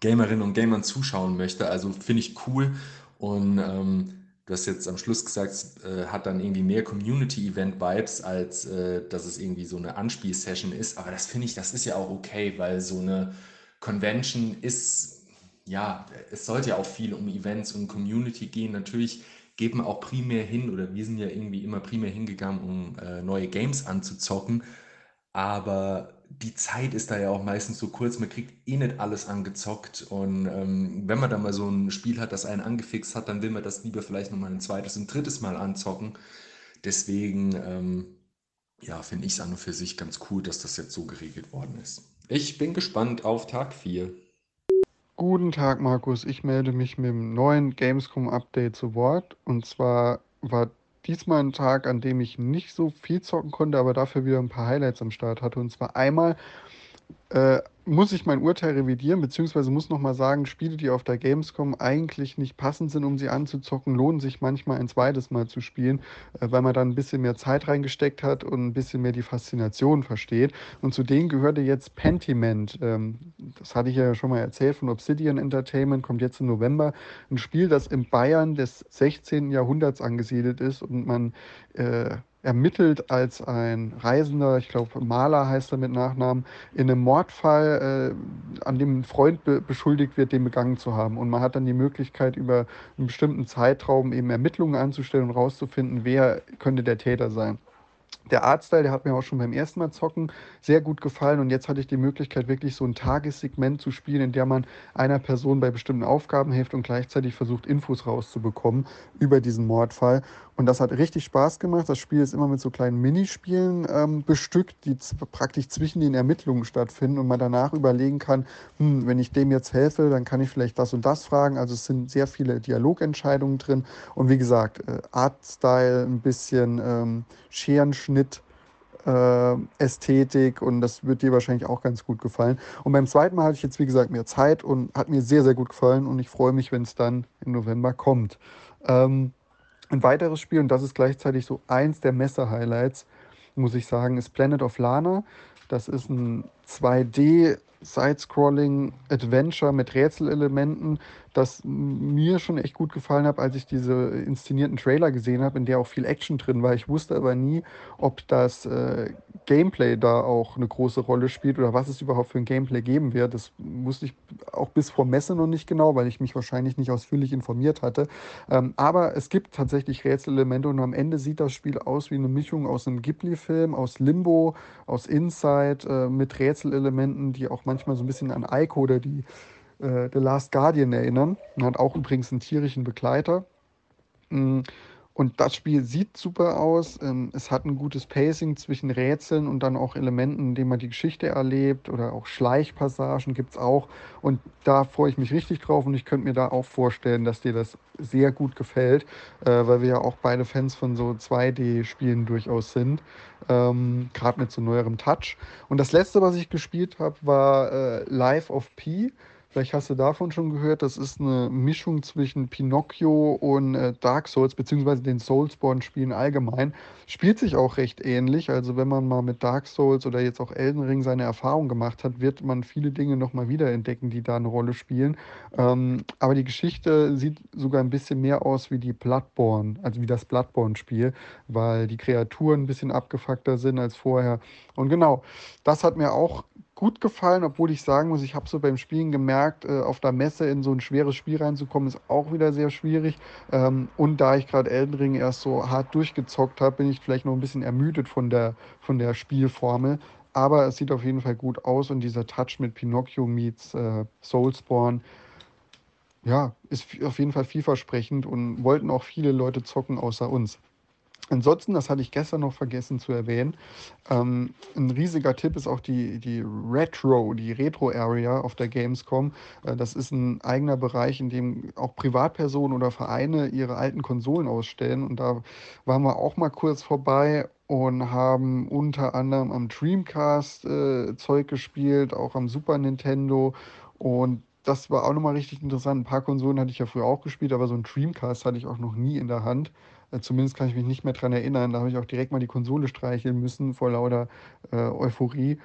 Gamerinnen und Gamern zuschauen möchte. Also finde ich cool. Und ähm, du hast jetzt am Schluss gesagt, äh, hat dann irgendwie mehr Community-Event-Vibes, als äh, dass es irgendwie so eine Anspielsession ist. Aber das finde ich, das ist ja auch okay, weil so eine Convention ist, ja, es sollte ja auch viel um Events und Community gehen. Natürlich geht man auch primär hin, oder wir sind ja irgendwie immer primär hingegangen, um äh, neue Games anzuzocken. Aber die Zeit ist da ja auch meistens so kurz, man kriegt eh nicht alles angezockt. Und ähm, wenn man dann mal so ein Spiel hat, das einen angefixt hat, dann will man das lieber vielleicht nochmal ein zweites und drittes Mal anzocken. Deswegen, ähm, ja, finde ich es an und für sich ganz cool, dass das jetzt so geregelt worden ist. Ich bin gespannt auf Tag 4. Guten Tag, Markus. Ich melde mich mit dem neuen Gamescom-Update zu Wort. Und zwar war diesmal ein Tag, an dem ich nicht so viel zocken konnte, aber dafür wieder ein paar Highlights am Start hatte. Und zwar einmal äh, muss ich mein Urteil revidieren, beziehungsweise muss nochmal sagen, Spiele, die auf der Gamescom eigentlich nicht passend sind, um sie anzuzocken, lohnen sich manchmal ein zweites Mal zu spielen, äh, weil man dann ein bisschen mehr Zeit reingesteckt hat und ein bisschen mehr die Faszination versteht. Und zu denen gehörte jetzt Pentiment. Ähm, das hatte ich ja schon mal erzählt von Obsidian Entertainment, kommt jetzt im November. Ein Spiel, das im Bayern des 16. Jahrhunderts angesiedelt ist und man äh, ermittelt als ein Reisender, ich glaube Maler heißt er mit Nachnamen, in einem Mordfall, äh, an dem ein Freund be beschuldigt wird, den begangen zu haben. Und man hat dann die Möglichkeit, über einen bestimmten Zeitraum eben Ermittlungen anzustellen und herauszufinden, wer könnte der Täter sein der Artstyle, der hat mir auch schon beim ersten Mal zocken sehr gut gefallen und jetzt hatte ich die Möglichkeit, wirklich so ein Tagessegment zu spielen, in der man einer Person bei bestimmten Aufgaben hilft und gleichzeitig versucht, Infos rauszubekommen über diesen Mordfall. Und das hat richtig Spaß gemacht. Das Spiel ist immer mit so kleinen Minispielen ähm, bestückt, die praktisch zwischen den Ermittlungen stattfinden und man danach überlegen kann, hm, wenn ich dem jetzt helfe, dann kann ich vielleicht das und das fragen. Also es sind sehr viele Dialogentscheidungen drin. Und wie gesagt, äh, Artstyle, ein bisschen ähm, Scherenschnitt. Äh, Ästhetik und das wird dir wahrscheinlich auch ganz gut gefallen. Und beim zweiten Mal hatte ich jetzt, wie gesagt, mehr Zeit und hat mir sehr, sehr gut gefallen und ich freue mich, wenn es dann im November kommt. Ähm, ein weiteres Spiel, und das ist gleichzeitig so eins der Messe-Highlights, muss ich sagen, ist Planet of Lana. Das ist ein 2D Side-Scrolling Adventure mit Rätselelementen, das mir schon echt gut gefallen hat, als ich diese inszenierten Trailer gesehen habe, in der auch viel Action drin war. Ich wusste aber nie, ob das äh, Gameplay da auch eine große Rolle spielt oder was es überhaupt für ein Gameplay geben wird. Das wusste ich auch bis vor Messe noch nicht genau, weil ich mich wahrscheinlich nicht ausführlich informiert hatte. Ähm, aber es gibt tatsächlich Rätselelemente und am Ende sieht das Spiel aus wie eine Mischung aus einem Ghibli-Film, aus Limbo, aus Inside äh, mit Rätselelementen, die auch manchmal so ein bisschen an Ico oder die äh, The Last Guardian erinnern. Und hat auch übrigens einen tierischen Begleiter. Mm, und das Spiel sieht super aus. Ähm, es hat ein gutes Pacing zwischen Rätseln und dann auch Elementen, in denen man die Geschichte erlebt oder auch Schleichpassagen gibt es auch. Und da freue ich mich richtig drauf und ich könnte mir da auch vorstellen, dass dir das sehr gut gefällt, äh, weil wir ja auch beide Fans von so 2D-Spielen durchaus sind. Ähm, Gerade mit so neuerem Touch. Und das letzte, was ich gespielt habe, war äh, Life of P Vielleicht hast du davon schon gehört. Das ist eine Mischung zwischen Pinocchio und äh, Dark Souls, beziehungsweise den Soulsborne-Spielen allgemein. Spielt sich auch recht ähnlich. Also wenn man mal mit Dark Souls oder jetzt auch Elden Ring seine Erfahrung gemacht hat, wird man viele Dinge nochmal wiederentdecken, die da eine Rolle spielen. Ähm, aber die Geschichte sieht sogar ein bisschen mehr aus wie die Bloodborne, also wie das Bloodborne-Spiel, weil die Kreaturen ein bisschen abgefuckter sind als vorher. Und genau, das hat mir auch gut gefallen, obwohl ich sagen muss, ich habe so beim Spielen gemerkt, äh, auf der Messe in so ein schweres Spiel reinzukommen, ist auch wieder sehr schwierig. Ähm, und da ich gerade Elden Ring erst so hart durchgezockt habe, bin ich vielleicht noch ein bisschen ermüdet von der, von der Spielformel. Aber es sieht auf jeden Fall gut aus und dieser Touch mit Pinocchio meets äh, Soulspawn, ja, ist auf jeden Fall vielversprechend und wollten auch viele Leute zocken außer uns. Ansonsten, das hatte ich gestern noch vergessen zu erwähnen, ähm, ein riesiger Tipp ist auch die, die Retro, die Retro-Area auf der Gamescom. Äh, das ist ein eigener Bereich, in dem auch Privatpersonen oder Vereine ihre alten Konsolen ausstellen. Und da waren wir auch mal kurz vorbei und haben unter anderem am Dreamcast äh, Zeug gespielt, auch am Super Nintendo. Und das war auch nochmal richtig interessant. Ein paar Konsolen hatte ich ja früher auch gespielt, aber so ein Dreamcast hatte ich auch noch nie in der Hand. Äh, zumindest kann ich mich nicht mehr dran erinnern. Da habe ich auch direkt mal die Konsole streicheln müssen vor lauter äh, Euphorie.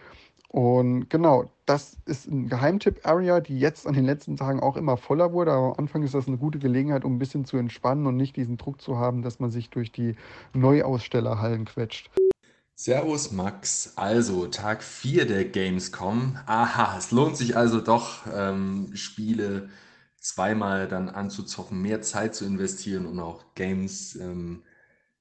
Und genau, das ist ein Geheimtipp-Area, die jetzt an den letzten Tagen auch immer voller wurde. Aber am Anfang ist das eine gute Gelegenheit, um ein bisschen zu entspannen und nicht diesen Druck zu haben, dass man sich durch die Neuausstellerhallen quetscht. Servus Max, also Tag 4 der Gamescom. Aha, es lohnt sich also doch, ähm, Spiele zweimal dann anzuzocken, mehr Zeit zu investieren und auch Games ähm,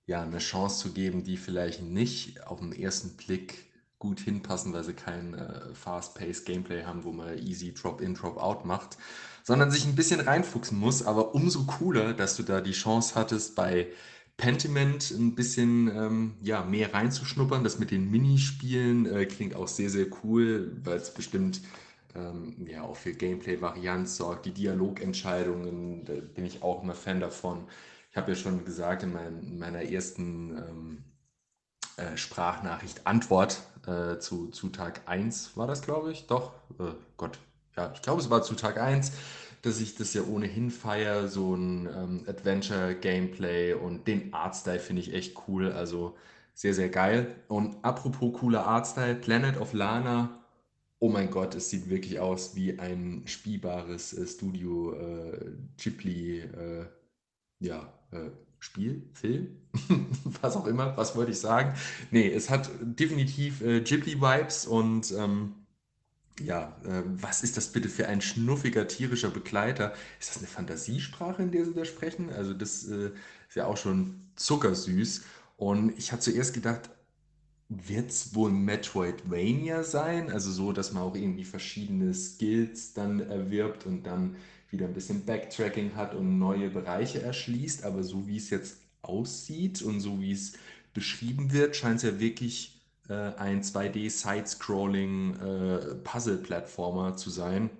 ja, eine Chance zu geben, die vielleicht nicht auf den ersten Blick gut hinpassen, weil sie kein äh, Fast-Paced Gameplay haben, wo man easy Drop-in, Drop-out macht, sondern sich ein bisschen reinfuchsen muss. Aber umso cooler, dass du da die Chance hattest, bei Pentiment ein bisschen ähm, ja, mehr reinzuschnuppern. Das mit den Minispielen äh, klingt auch sehr, sehr cool, weil es bestimmt ähm, ja auch für Gameplay-Varianz sorgt, die Dialogentscheidungen, da bin ich auch immer Fan davon. Ich habe ja schon gesagt in, mein, in meiner ersten ähm, äh, Sprachnachricht Antwort äh, zu, zu Tag 1 war das, glaube ich. Doch, äh, Gott, ja, ich glaube, es war zu Tag 1, dass ich das ja ohnehin feiere, so ein ähm, Adventure-Gameplay und den Artstyle finde ich echt cool, also sehr, sehr geil. Und apropos cooler Artstyle, Planet of Lana Oh mein Gott, es sieht wirklich aus wie ein spielbares äh, Studio äh, Ghibli, äh, ja, äh, Spiel, Film, *laughs* was auch immer, was wollte ich sagen? Nee, es hat definitiv äh, Ghibli-Vibes und ähm, ja, äh, was ist das bitte für ein schnuffiger tierischer Begleiter? Ist das eine Fantasiesprache, in der sie da sprechen? Also das ist ja auch schon zuckersüß. Und ich habe zuerst gedacht, wird es wohl Metroidvania sein? Also so, dass man auch irgendwie verschiedene Skills dann erwirbt und dann wieder ein bisschen Backtracking hat und neue Bereiche erschließt. Aber so wie es jetzt aussieht und so wie es beschrieben wird, scheint es ja wirklich äh, ein 2D-Side-Scrolling äh, zu sein.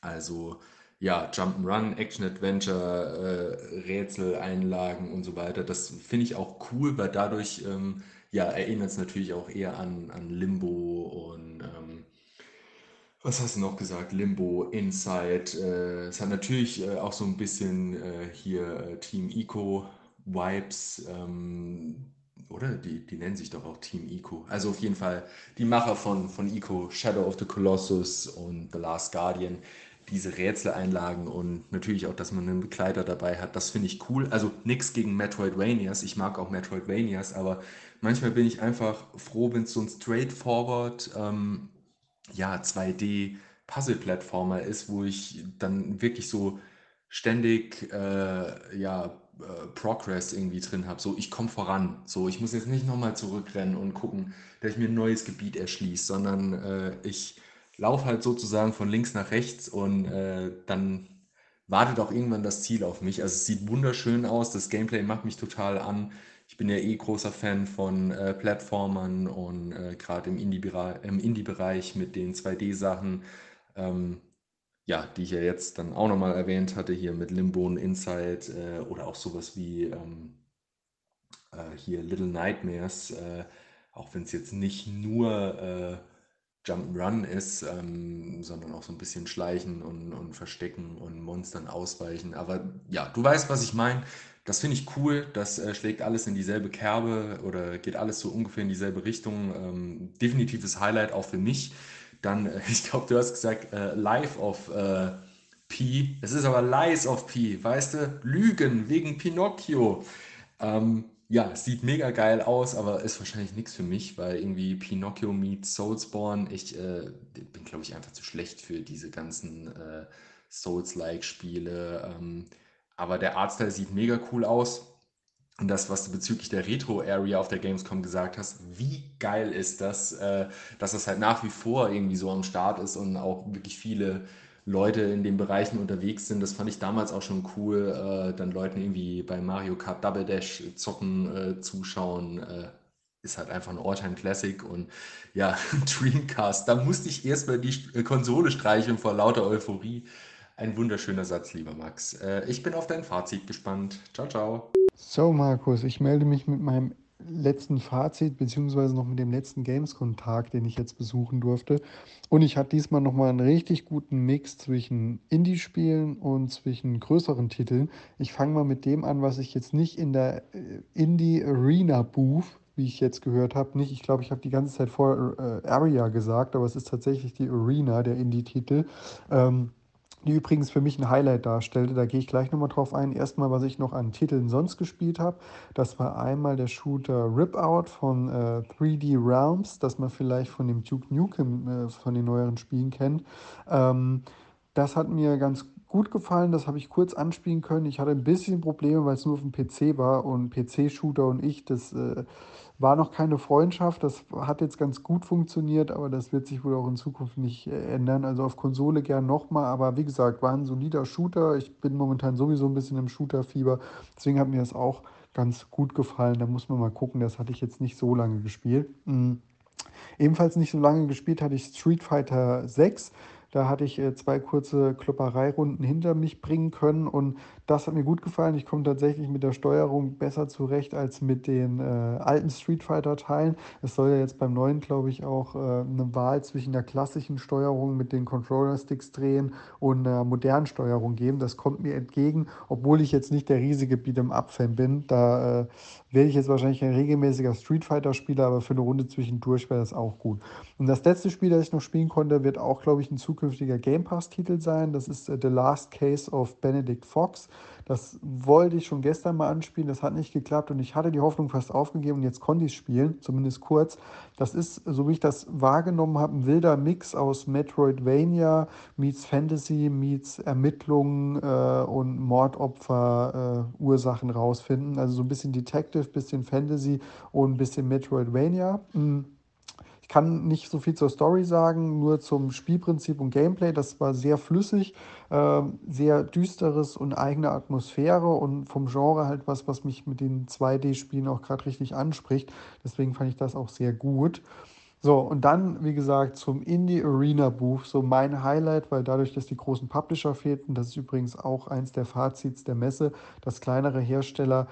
Also ja, Jump'n'Run, Action-Adventure, äh, Rätseleinlagen und so weiter. Das finde ich auch cool, weil dadurch ähm, ja, erinnert es natürlich auch eher an, an Limbo und ähm, was hast du noch gesagt? Limbo, Inside. Äh, es hat natürlich äh, auch so ein bisschen äh, hier äh, Team Eco Vibes, ähm, oder? Die, die nennen sich doch auch Team Eco. Also auf jeden Fall die Macher von, von Eco, Shadow of the Colossus und The Last Guardian diese Rätseleinlagen und natürlich auch, dass man einen Begleiter dabei hat, das finde ich cool. Also nichts gegen Metroidvanias, ich mag auch Metroidvanias, aber manchmal bin ich einfach froh, wenn es so ein straightforward, ähm, ja, 2D-Puzzle-Plattformer ist, wo ich dann wirklich so ständig, äh, ja, äh, Progress irgendwie drin habe. So, ich komme voran. So, ich muss jetzt nicht nochmal zurückrennen und gucken, dass ich mir ein neues Gebiet erschließe, sondern äh, ich laufe halt sozusagen von links nach rechts und äh, dann wartet auch irgendwann das Ziel auf mich. Also es sieht wunderschön aus, das Gameplay macht mich total an. Ich bin ja eh großer Fan von äh, Plattformern und äh, gerade im Indie-Bereich Indie mit den 2D-Sachen, ähm, ja, die ich ja jetzt dann auch nochmal erwähnt hatte, hier mit Limbo und Inside äh, oder auch sowas wie ähm, äh, hier Little Nightmares, äh, auch wenn es jetzt nicht nur äh, Jump'n'Run ist, ähm, sondern auch so ein bisschen schleichen und, und verstecken und Monstern ausweichen. Aber ja, du weißt, was ich meine. Das finde ich cool. Das äh, schlägt alles in dieselbe Kerbe oder geht alles so ungefähr in dieselbe Richtung. Ähm, definitives Highlight auch für mich. Dann, äh, *laughs* ich glaube, du hast gesagt, äh, Life of äh, P. Es ist aber Lies of P, weißt du? Lügen wegen Pinocchio. Ähm, ja, es sieht mega geil aus, aber ist wahrscheinlich nichts für mich, weil irgendwie Pinocchio meets Soulsborne, ich äh, bin, glaube ich, einfach zu schlecht für diese ganzen äh, Souls-like Spiele. Ähm, aber der Artstyle sieht mega cool aus. Und das, was du bezüglich der Retro-Area auf der Gamescom gesagt hast, wie geil ist das, äh, dass das halt nach wie vor irgendwie so am Start ist und auch wirklich viele Leute in den Bereichen unterwegs sind. Das fand ich damals auch schon cool, äh, dann Leuten irgendwie bei Mario Kart Double Dash zocken, äh, zuschauen. Äh, ist halt einfach ein Alltime Classic und ja, *laughs* Dreamcast, da musste ich erstmal die äh, Konsole streicheln vor lauter Euphorie. Ein wunderschöner Satz, lieber Max. Äh, ich bin auf dein Fazit gespannt. Ciao, ciao. So, Markus, ich melde mich mit meinem letzten Fazit, beziehungsweise noch mit dem letzten Gamescom-Tag, den ich jetzt besuchen durfte. Und ich hatte diesmal nochmal einen richtig guten Mix zwischen Indie-Spielen und zwischen größeren Titeln. Ich fange mal mit dem an, was ich jetzt nicht in der äh, Indie-Arena-Booth wie ich jetzt gehört habe, nicht. Ich glaube, ich habe die ganze Zeit vor äh, Area gesagt, aber es ist tatsächlich die Arena, der Indie-Titel. Ähm, die übrigens für mich ein Highlight darstellte. Da gehe ich gleich nochmal drauf ein. Erstmal, was ich noch an Titeln sonst gespielt habe. Das war einmal der Shooter Rip Out von äh, 3D Realms, das man vielleicht von dem Duke Nukem äh, von den neueren Spielen kennt. Ähm, das hat mir ganz gut gefallen, das habe ich kurz anspielen können. Ich hatte ein bisschen Probleme, weil es nur auf dem PC war und PC-Shooter und ich, das äh, war noch keine Freundschaft. Das hat jetzt ganz gut funktioniert, aber das wird sich wohl auch in Zukunft nicht äh, ändern. Also auf Konsole gern nochmal, aber wie gesagt, war ein solider Shooter. Ich bin momentan sowieso ein bisschen im Shooter-Fieber, deswegen hat mir das auch ganz gut gefallen. Da muss man mal gucken, das hatte ich jetzt nicht so lange gespielt. Mhm. Ebenfalls nicht so lange gespielt hatte ich Street Fighter 6. Da hatte ich äh, zwei kurze Kloppereirunden hinter mich bringen können und das hat mir gut gefallen. Ich komme tatsächlich mit der Steuerung besser zurecht als mit den äh, alten Street Fighter-Teilen. Es soll ja jetzt beim neuen, glaube ich, auch äh, eine Wahl zwischen der klassischen Steuerung mit den Controller-Sticks drehen und einer modernen Steuerung geben. Das kommt mir entgegen, obwohl ich jetzt nicht der riesige Beat'em-up-Fan bin. Da äh, werde ich jetzt wahrscheinlich ein regelmäßiger Street Fighter-Spieler, aber für eine Runde zwischendurch wäre das auch gut. Und das letzte Spiel, das ich noch spielen konnte, wird auch, glaube ich, ein zukünftiger Game Pass-Titel sein. Das ist äh, The Last Case of Benedict Fox. Das wollte ich schon gestern mal anspielen, das hat nicht geklappt und ich hatte die Hoffnung fast aufgegeben und jetzt konnte ich es spielen, zumindest kurz. Das ist, so wie ich das wahrgenommen habe, ein wilder Mix aus Metroidvania meets Fantasy, meets Ermittlungen äh, und Mordopfer, äh, Ursachen rausfinden. Also so ein bisschen Detective, bisschen Fantasy und ein bisschen Metroidvania. Mhm kann nicht so viel zur Story sagen, nur zum Spielprinzip und Gameplay. Das war sehr flüssig, äh, sehr düsteres und eigene Atmosphäre und vom Genre halt was, was mich mit den 2D-Spielen auch gerade richtig anspricht. Deswegen fand ich das auch sehr gut. So, und dann, wie gesagt, zum Indie Arena Booth, so mein Highlight, weil dadurch, dass die großen Publisher fehlten, das ist übrigens auch eins der Fazits der Messe, dass kleinere Hersteller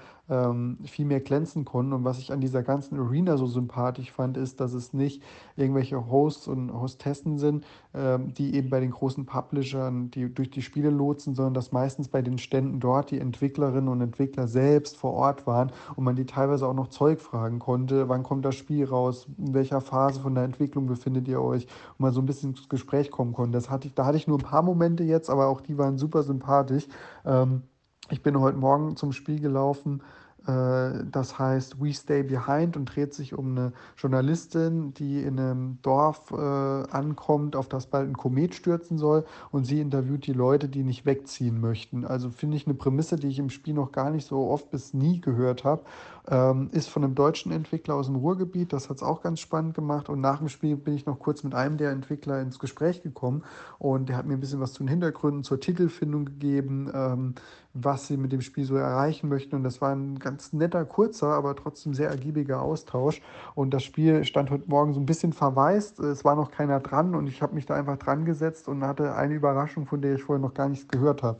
viel mehr glänzen konnten. Und was ich an dieser ganzen Arena so sympathisch fand, ist, dass es nicht irgendwelche Hosts und Hostessen sind, ähm, die eben bei den großen Publishern die durch die Spiele lotsen, sondern dass meistens bei den Ständen dort die Entwicklerinnen und Entwickler selbst vor Ort waren und man die teilweise auch noch Zeug fragen konnte. Wann kommt das Spiel raus? In welcher Phase von der Entwicklung befindet ihr euch? Und mal so ein bisschen ins Gespräch kommen konnte. Das hatte ich, da hatte ich nur ein paar Momente jetzt, aber auch die waren super sympathisch. Ähm, ich bin heute Morgen zum Spiel gelaufen. Äh, das heißt We Stay Behind und dreht sich um eine Journalistin, die in einem Dorf äh, ankommt, auf das bald ein Komet stürzen soll. Und sie interviewt die Leute, die nicht wegziehen möchten. Also finde ich eine Prämisse, die ich im Spiel noch gar nicht so oft bis nie gehört habe ähm, ist von einem deutschen Entwickler aus dem Ruhrgebiet. Das hat es auch ganz spannend gemacht. Und nach dem Spiel bin ich noch kurz mit einem der Entwickler ins Gespräch gekommen. Und der hat mir ein bisschen was zu den Hintergründen, zur Titelfindung gegeben, ähm, was sie mit dem Spiel so erreichen möchten. Und das war ein ganz netter, kurzer, aber trotzdem sehr ergiebiger Austausch. Und das Spiel stand heute Morgen so ein bisschen verwaist. Es war noch keiner dran und ich habe mich da einfach dran gesetzt und hatte eine Überraschung, von der ich vorher noch gar nichts gehört habe.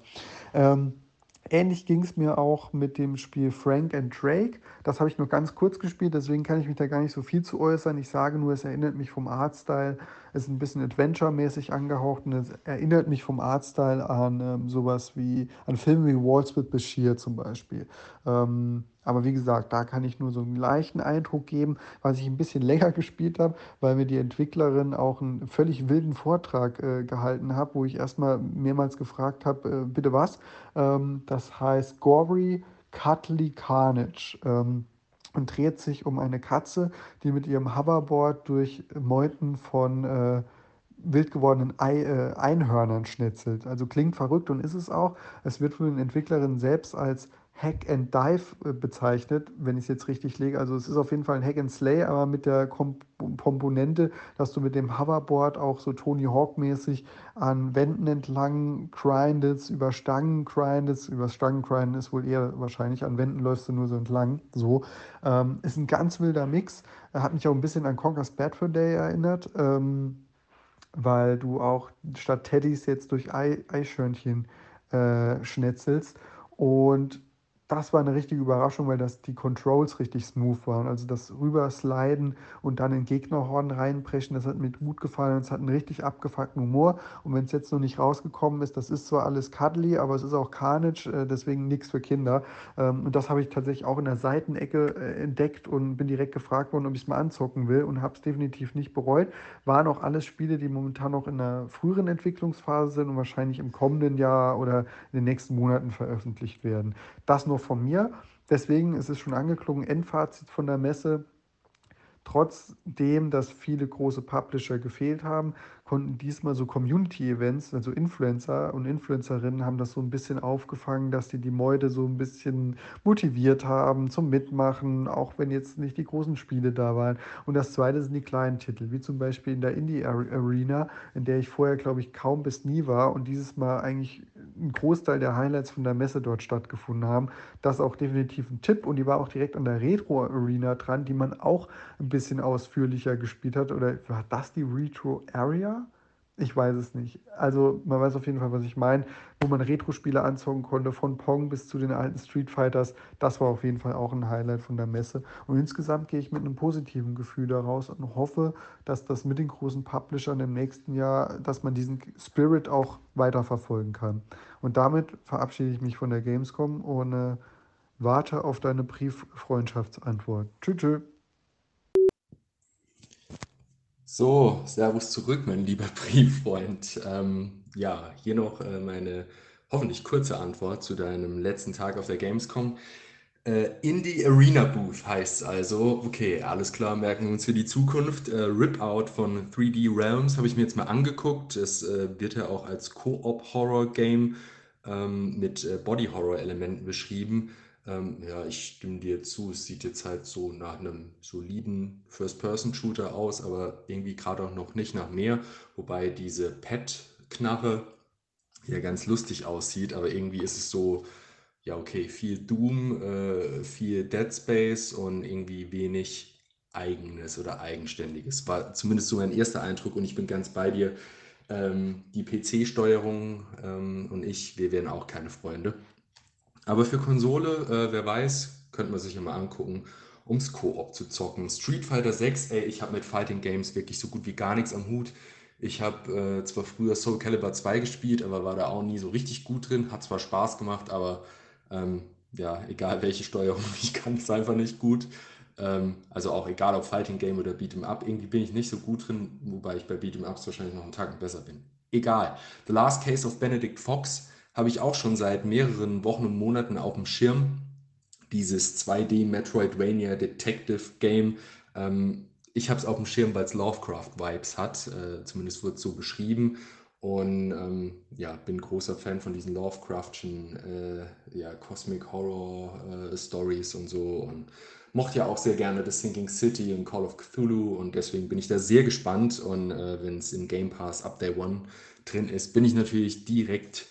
Ähm, Ähnlich ging es mir auch mit dem Spiel Frank and Drake. Das habe ich nur ganz kurz gespielt, deswegen kann ich mich da gar nicht so viel zu äußern. Ich sage nur, es erinnert mich vom Artstyle Es ist ein bisschen Adventure-mäßig angehaucht und es erinnert mich vom Artstyle an ähm, sowas wie, an Filme wie Waltz with Bashir zum Beispiel. Ähm, aber wie gesagt, da kann ich nur so einen leichten Eindruck geben, was ich ein bisschen *laughs* länger gespielt habe, weil mir die Entwicklerin auch einen völlig wilden Vortrag äh, gehalten hat, wo ich erstmal mehrmals gefragt habe, äh, bitte was? Ähm, das heißt Gory Cutley Carnage. Ähm, und dreht sich um eine Katze, die mit ihrem Hoverboard durch Meuten von äh, wild gewordenen Ei, äh, Einhörnern schnitzelt. Also klingt verrückt und ist es auch. Es wird von den Entwicklerinnen selbst als Hack and Dive äh, bezeichnet, wenn ich es jetzt richtig lege. Also es ist auf jeden Fall ein Hack and Slay, aber mit der Kom Komponente, dass du mit dem Hoverboard auch so Tony Hawk-mäßig an Wänden entlang grindest, über Stangen grindest, über Stangen grinden ist wohl eher wahrscheinlich, an Wänden läufst du nur so entlang. So. Ähm, ist ein ganz wilder Mix. Hat mich auch ein bisschen an Conker's Bad for Day erinnert, ähm, weil du auch statt Teddys jetzt durch Ei Eichhörnchen äh, schnetzelst. Und das war eine richtige Überraschung, weil das die Controls richtig smooth waren. Also das Rübersliden und dann in Gegnerhorn reinbrechen, das hat mir gut gefallen. Es hat einen richtig abgefuckten Humor. Und wenn es jetzt noch nicht rausgekommen ist, das ist zwar alles cuddly, aber es ist auch Carnage, äh, deswegen nichts für Kinder. Ähm, und das habe ich tatsächlich auch in der Seitenecke äh, entdeckt und bin direkt gefragt worden, ob ich es mal anzocken will und habe es definitiv nicht bereut. Waren auch alles Spiele, die momentan noch in einer früheren Entwicklungsphase sind und wahrscheinlich im kommenden Jahr oder in den nächsten Monaten veröffentlicht werden. Das nur von mir. Deswegen ist es schon angeklungen, Endfazit von der Messe. Trotzdem, dass viele große Publisher gefehlt haben, konnten diesmal so Community-Events, also Influencer und Influencerinnen haben das so ein bisschen aufgefangen, dass die die Meute so ein bisschen motiviert haben zum Mitmachen, auch wenn jetzt nicht die großen Spiele da waren. Und das zweite sind die kleinen Titel, wie zum Beispiel in der Indie-Arena, in der ich vorher, glaube ich, kaum bis nie war und dieses Mal eigentlich ein Großteil der Highlights von der Messe dort stattgefunden haben. Das ist auch definitiv ein Tipp und die war auch direkt an der Retro-Arena dran, die man auch bisschen ausführlicher gespielt hat. Oder war das die Retro-Area? Ich weiß es nicht. Also man weiß auf jeden Fall, was ich meine. Wo man Retro-Spiele anzocken konnte, von Pong bis zu den alten Street Fighters, das war auf jeden Fall auch ein Highlight von der Messe. Und insgesamt gehe ich mit einem positiven Gefühl daraus und hoffe, dass das mit den großen Publishern im nächsten Jahr, dass man diesen Spirit auch weiterverfolgen kann. Und damit verabschiede ich mich von der Gamescom und äh, warte auf deine Brieffreundschaftsantwort. Tschüss. tschüss. So, Servus zurück, mein lieber *laughs* Brieffreund. Ähm, ja, hier noch äh, meine hoffentlich kurze Antwort zu deinem letzten Tag auf der Gamescom. Äh, Indie Arena Booth heißt es also. Okay, alles klar, merken wir uns für die Zukunft. Äh, Rip Out von 3D Realms habe ich mir jetzt mal angeguckt. Es äh, wird ja auch als Co-op-Horror-Game ähm, mit äh, Body-Horror-Elementen beschrieben. Ähm, ja, ich stimme dir zu. Es sieht jetzt halt so nach einem soliden First-Person-Shooter aus, aber irgendwie gerade auch noch nicht nach mehr. Wobei diese Pet-Knarre ja ganz lustig aussieht, aber irgendwie ist es so, ja, okay, viel Doom, äh, viel Dead Space und irgendwie wenig Eigenes oder Eigenständiges. War zumindest so mein erster Eindruck und ich bin ganz bei dir. Ähm, die PC-Steuerung ähm, und ich, wir werden auch keine Freunde. Aber für Konsole, äh, wer weiß, könnte man sich ja mal angucken, ums Koop zu zocken. Street Fighter 6, ey, ich habe mit Fighting Games wirklich so gut wie gar nichts am Hut. Ich habe äh, zwar früher Soul Calibur 2 gespielt, aber war da auch nie so richtig gut drin. Hat zwar Spaß gemacht, aber ähm, ja, egal welche Steuerung, *laughs* ich kann es einfach nicht gut. Ähm, also auch egal ob Fighting Game oder Beat'em Up, irgendwie bin ich nicht so gut drin, wobei ich bei Beat'em Ups wahrscheinlich noch einen Tag besser bin. Egal. The Last Case of Benedict Fox habe ich auch schon seit mehreren Wochen und Monaten auf dem Schirm. Dieses 2D Metroidvania Detective Game. Ähm, ich habe es auf dem Schirm, weil es Lovecraft-Vibes hat. Äh, zumindest wird es so beschrieben. Und ähm, ja, bin großer Fan von diesen Lovecraftschen äh, ja, Cosmic Horror äh, Stories und so. Und mochte ja auch sehr gerne The Sinking City und Call of Cthulhu. Und deswegen bin ich da sehr gespannt. Und äh, wenn es im Game Pass Up Day One drin ist, bin ich natürlich direkt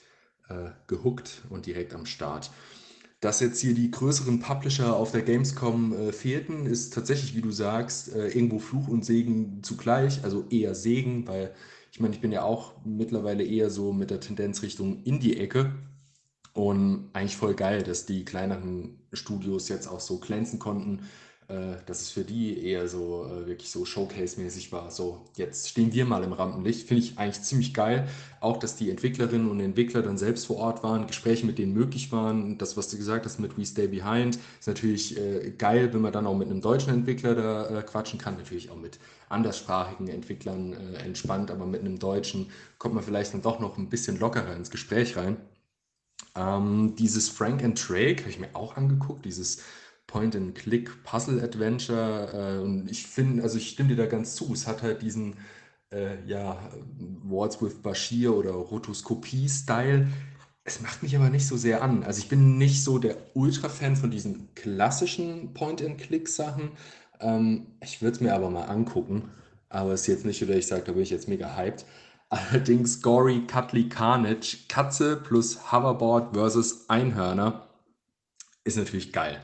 äh, gehuckt und direkt am Start. Dass jetzt hier die größeren Publisher auf der Gamescom äh, fehlten, ist tatsächlich, wie du sagst, äh, irgendwo Fluch und Segen zugleich. Also eher Segen, weil ich meine, ich bin ja auch mittlerweile eher so mit der Tendenz Richtung in die Ecke. Und eigentlich voll geil, dass die kleineren Studios jetzt auch so glänzen konnten. Äh, dass es für die eher so äh, wirklich so Showcase-mäßig war. So, jetzt stehen wir mal im Rampenlicht. Finde ich eigentlich ziemlich geil. Auch, dass die Entwicklerinnen und Entwickler dann selbst vor Ort waren, Gespräche mit denen möglich waren. Das, was du gesagt hast mit We Stay Behind, ist natürlich äh, geil, wenn man dann auch mit einem deutschen Entwickler da äh, quatschen kann. Natürlich auch mit anderssprachigen Entwicklern äh, entspannt, aber mit einem deutschen kommt man vielleicht dann doch noch ein bisschen lockerer ins Gespräch rein. Ähm, dieses Frank and Drake habe ich mir auch angeguckt, dieses Point-and-Click-Puzzle-Adventure. Äh, und ich finde, also ich stimme dir da ganz zu. Es hat halt diesen äh, ja, Walls with Bashir oder Rotoskopie-Style. Es macht mich aber nicht so sehr an. Also ich bin nicht so der Ultra-Fan von diesen klassischen Point-and-Click-Sachen. Ähm, ich würde es mir aber mal angucken. Aber es ist jetzt nicht dass ich sage, da bin ich jetzt mega hyped. Allerdings Gory Cutley Carnage, Katze plus Hoverboard versus Einhörner, ist natürlich geil.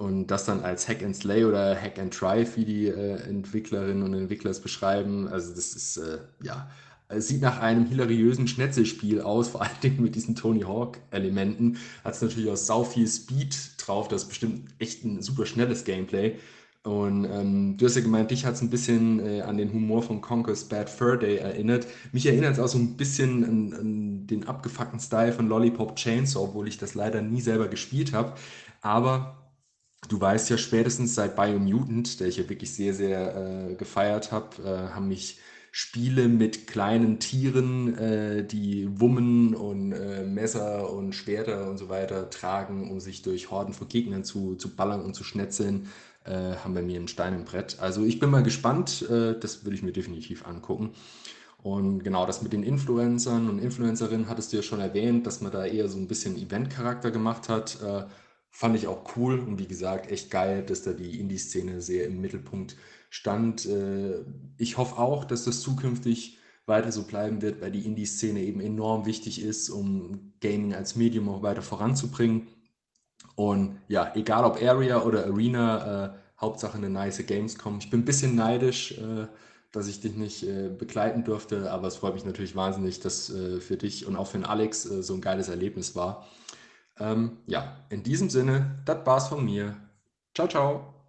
Und das dann als Hack and Slay oder Hack and Try, wie die äh, Entwicklerinnen und Entwickler es beschreiben. Also das ist, äh, ja, es sieht nach einem hilariösen Schnetzelspiel aus, vor allen Dingen mit diesen Tony Hawk-Elementen. Hat es natürlich auch sau viel Speed drauf, das ist bestimmt echt ein super schnelles Gameplay. Und ähm, du hast ja gemeint, dich hat es ein bisschen äh, an den Humor von Conker's Bad Fur Day erinnert. Mich erinnert es auch so ein bisschen an, an, den abgefuckten Style von Lollipop Chainsaw, obwohl ich das leider nie selber gespielt habe. Aber Du weißt ja, spätestens seit Biomutant, der ich ja wirklich sehr, sehr äh, gefeiert habe, äh, haben mich Spiele mit kleinen Tieren, äh, die Wummen und äh, Messer und Schwerter und so weiter tragen, um sich durch Horden von Gegnern zu, zu ballern und zu schnetzeln, äh, haben bei mir einen Stein im Brett. Also ich bin mal gespannt, äh, das würde ich mir definitiv angucken. Und genau das mit den Influencern und Influencerinnen hattest du ja schon erwähnt, dass man da eher so ein bisschen Event-Charakter gemacht hat. Fand ich auch cool und wie gesagt, echt geil, dass da die Indie-Szene sehr im Mittelpunkt stand. Äh, ich hoffe auch, dass das zukünftig weiter so bleiben wird, weil die Indie-Szene eben enorm wichtig ist, um Gaming als Medium auch weiter voranzubringen. Und ja, egal ob Area oder Arena, äh, Hauptsache eine nice Gamescom. Ich bin ein bisschen neidisch, äh, dass ich dich nicht äh, begleiten durfte, aber es freut mich natürlich wahnsinnig, dass äh, für dich und auch für den Alex äh, so ein geiles Erlebnis war. Ähm, ja, in diesem Sinne, das war's von mir. Ciao, ciao.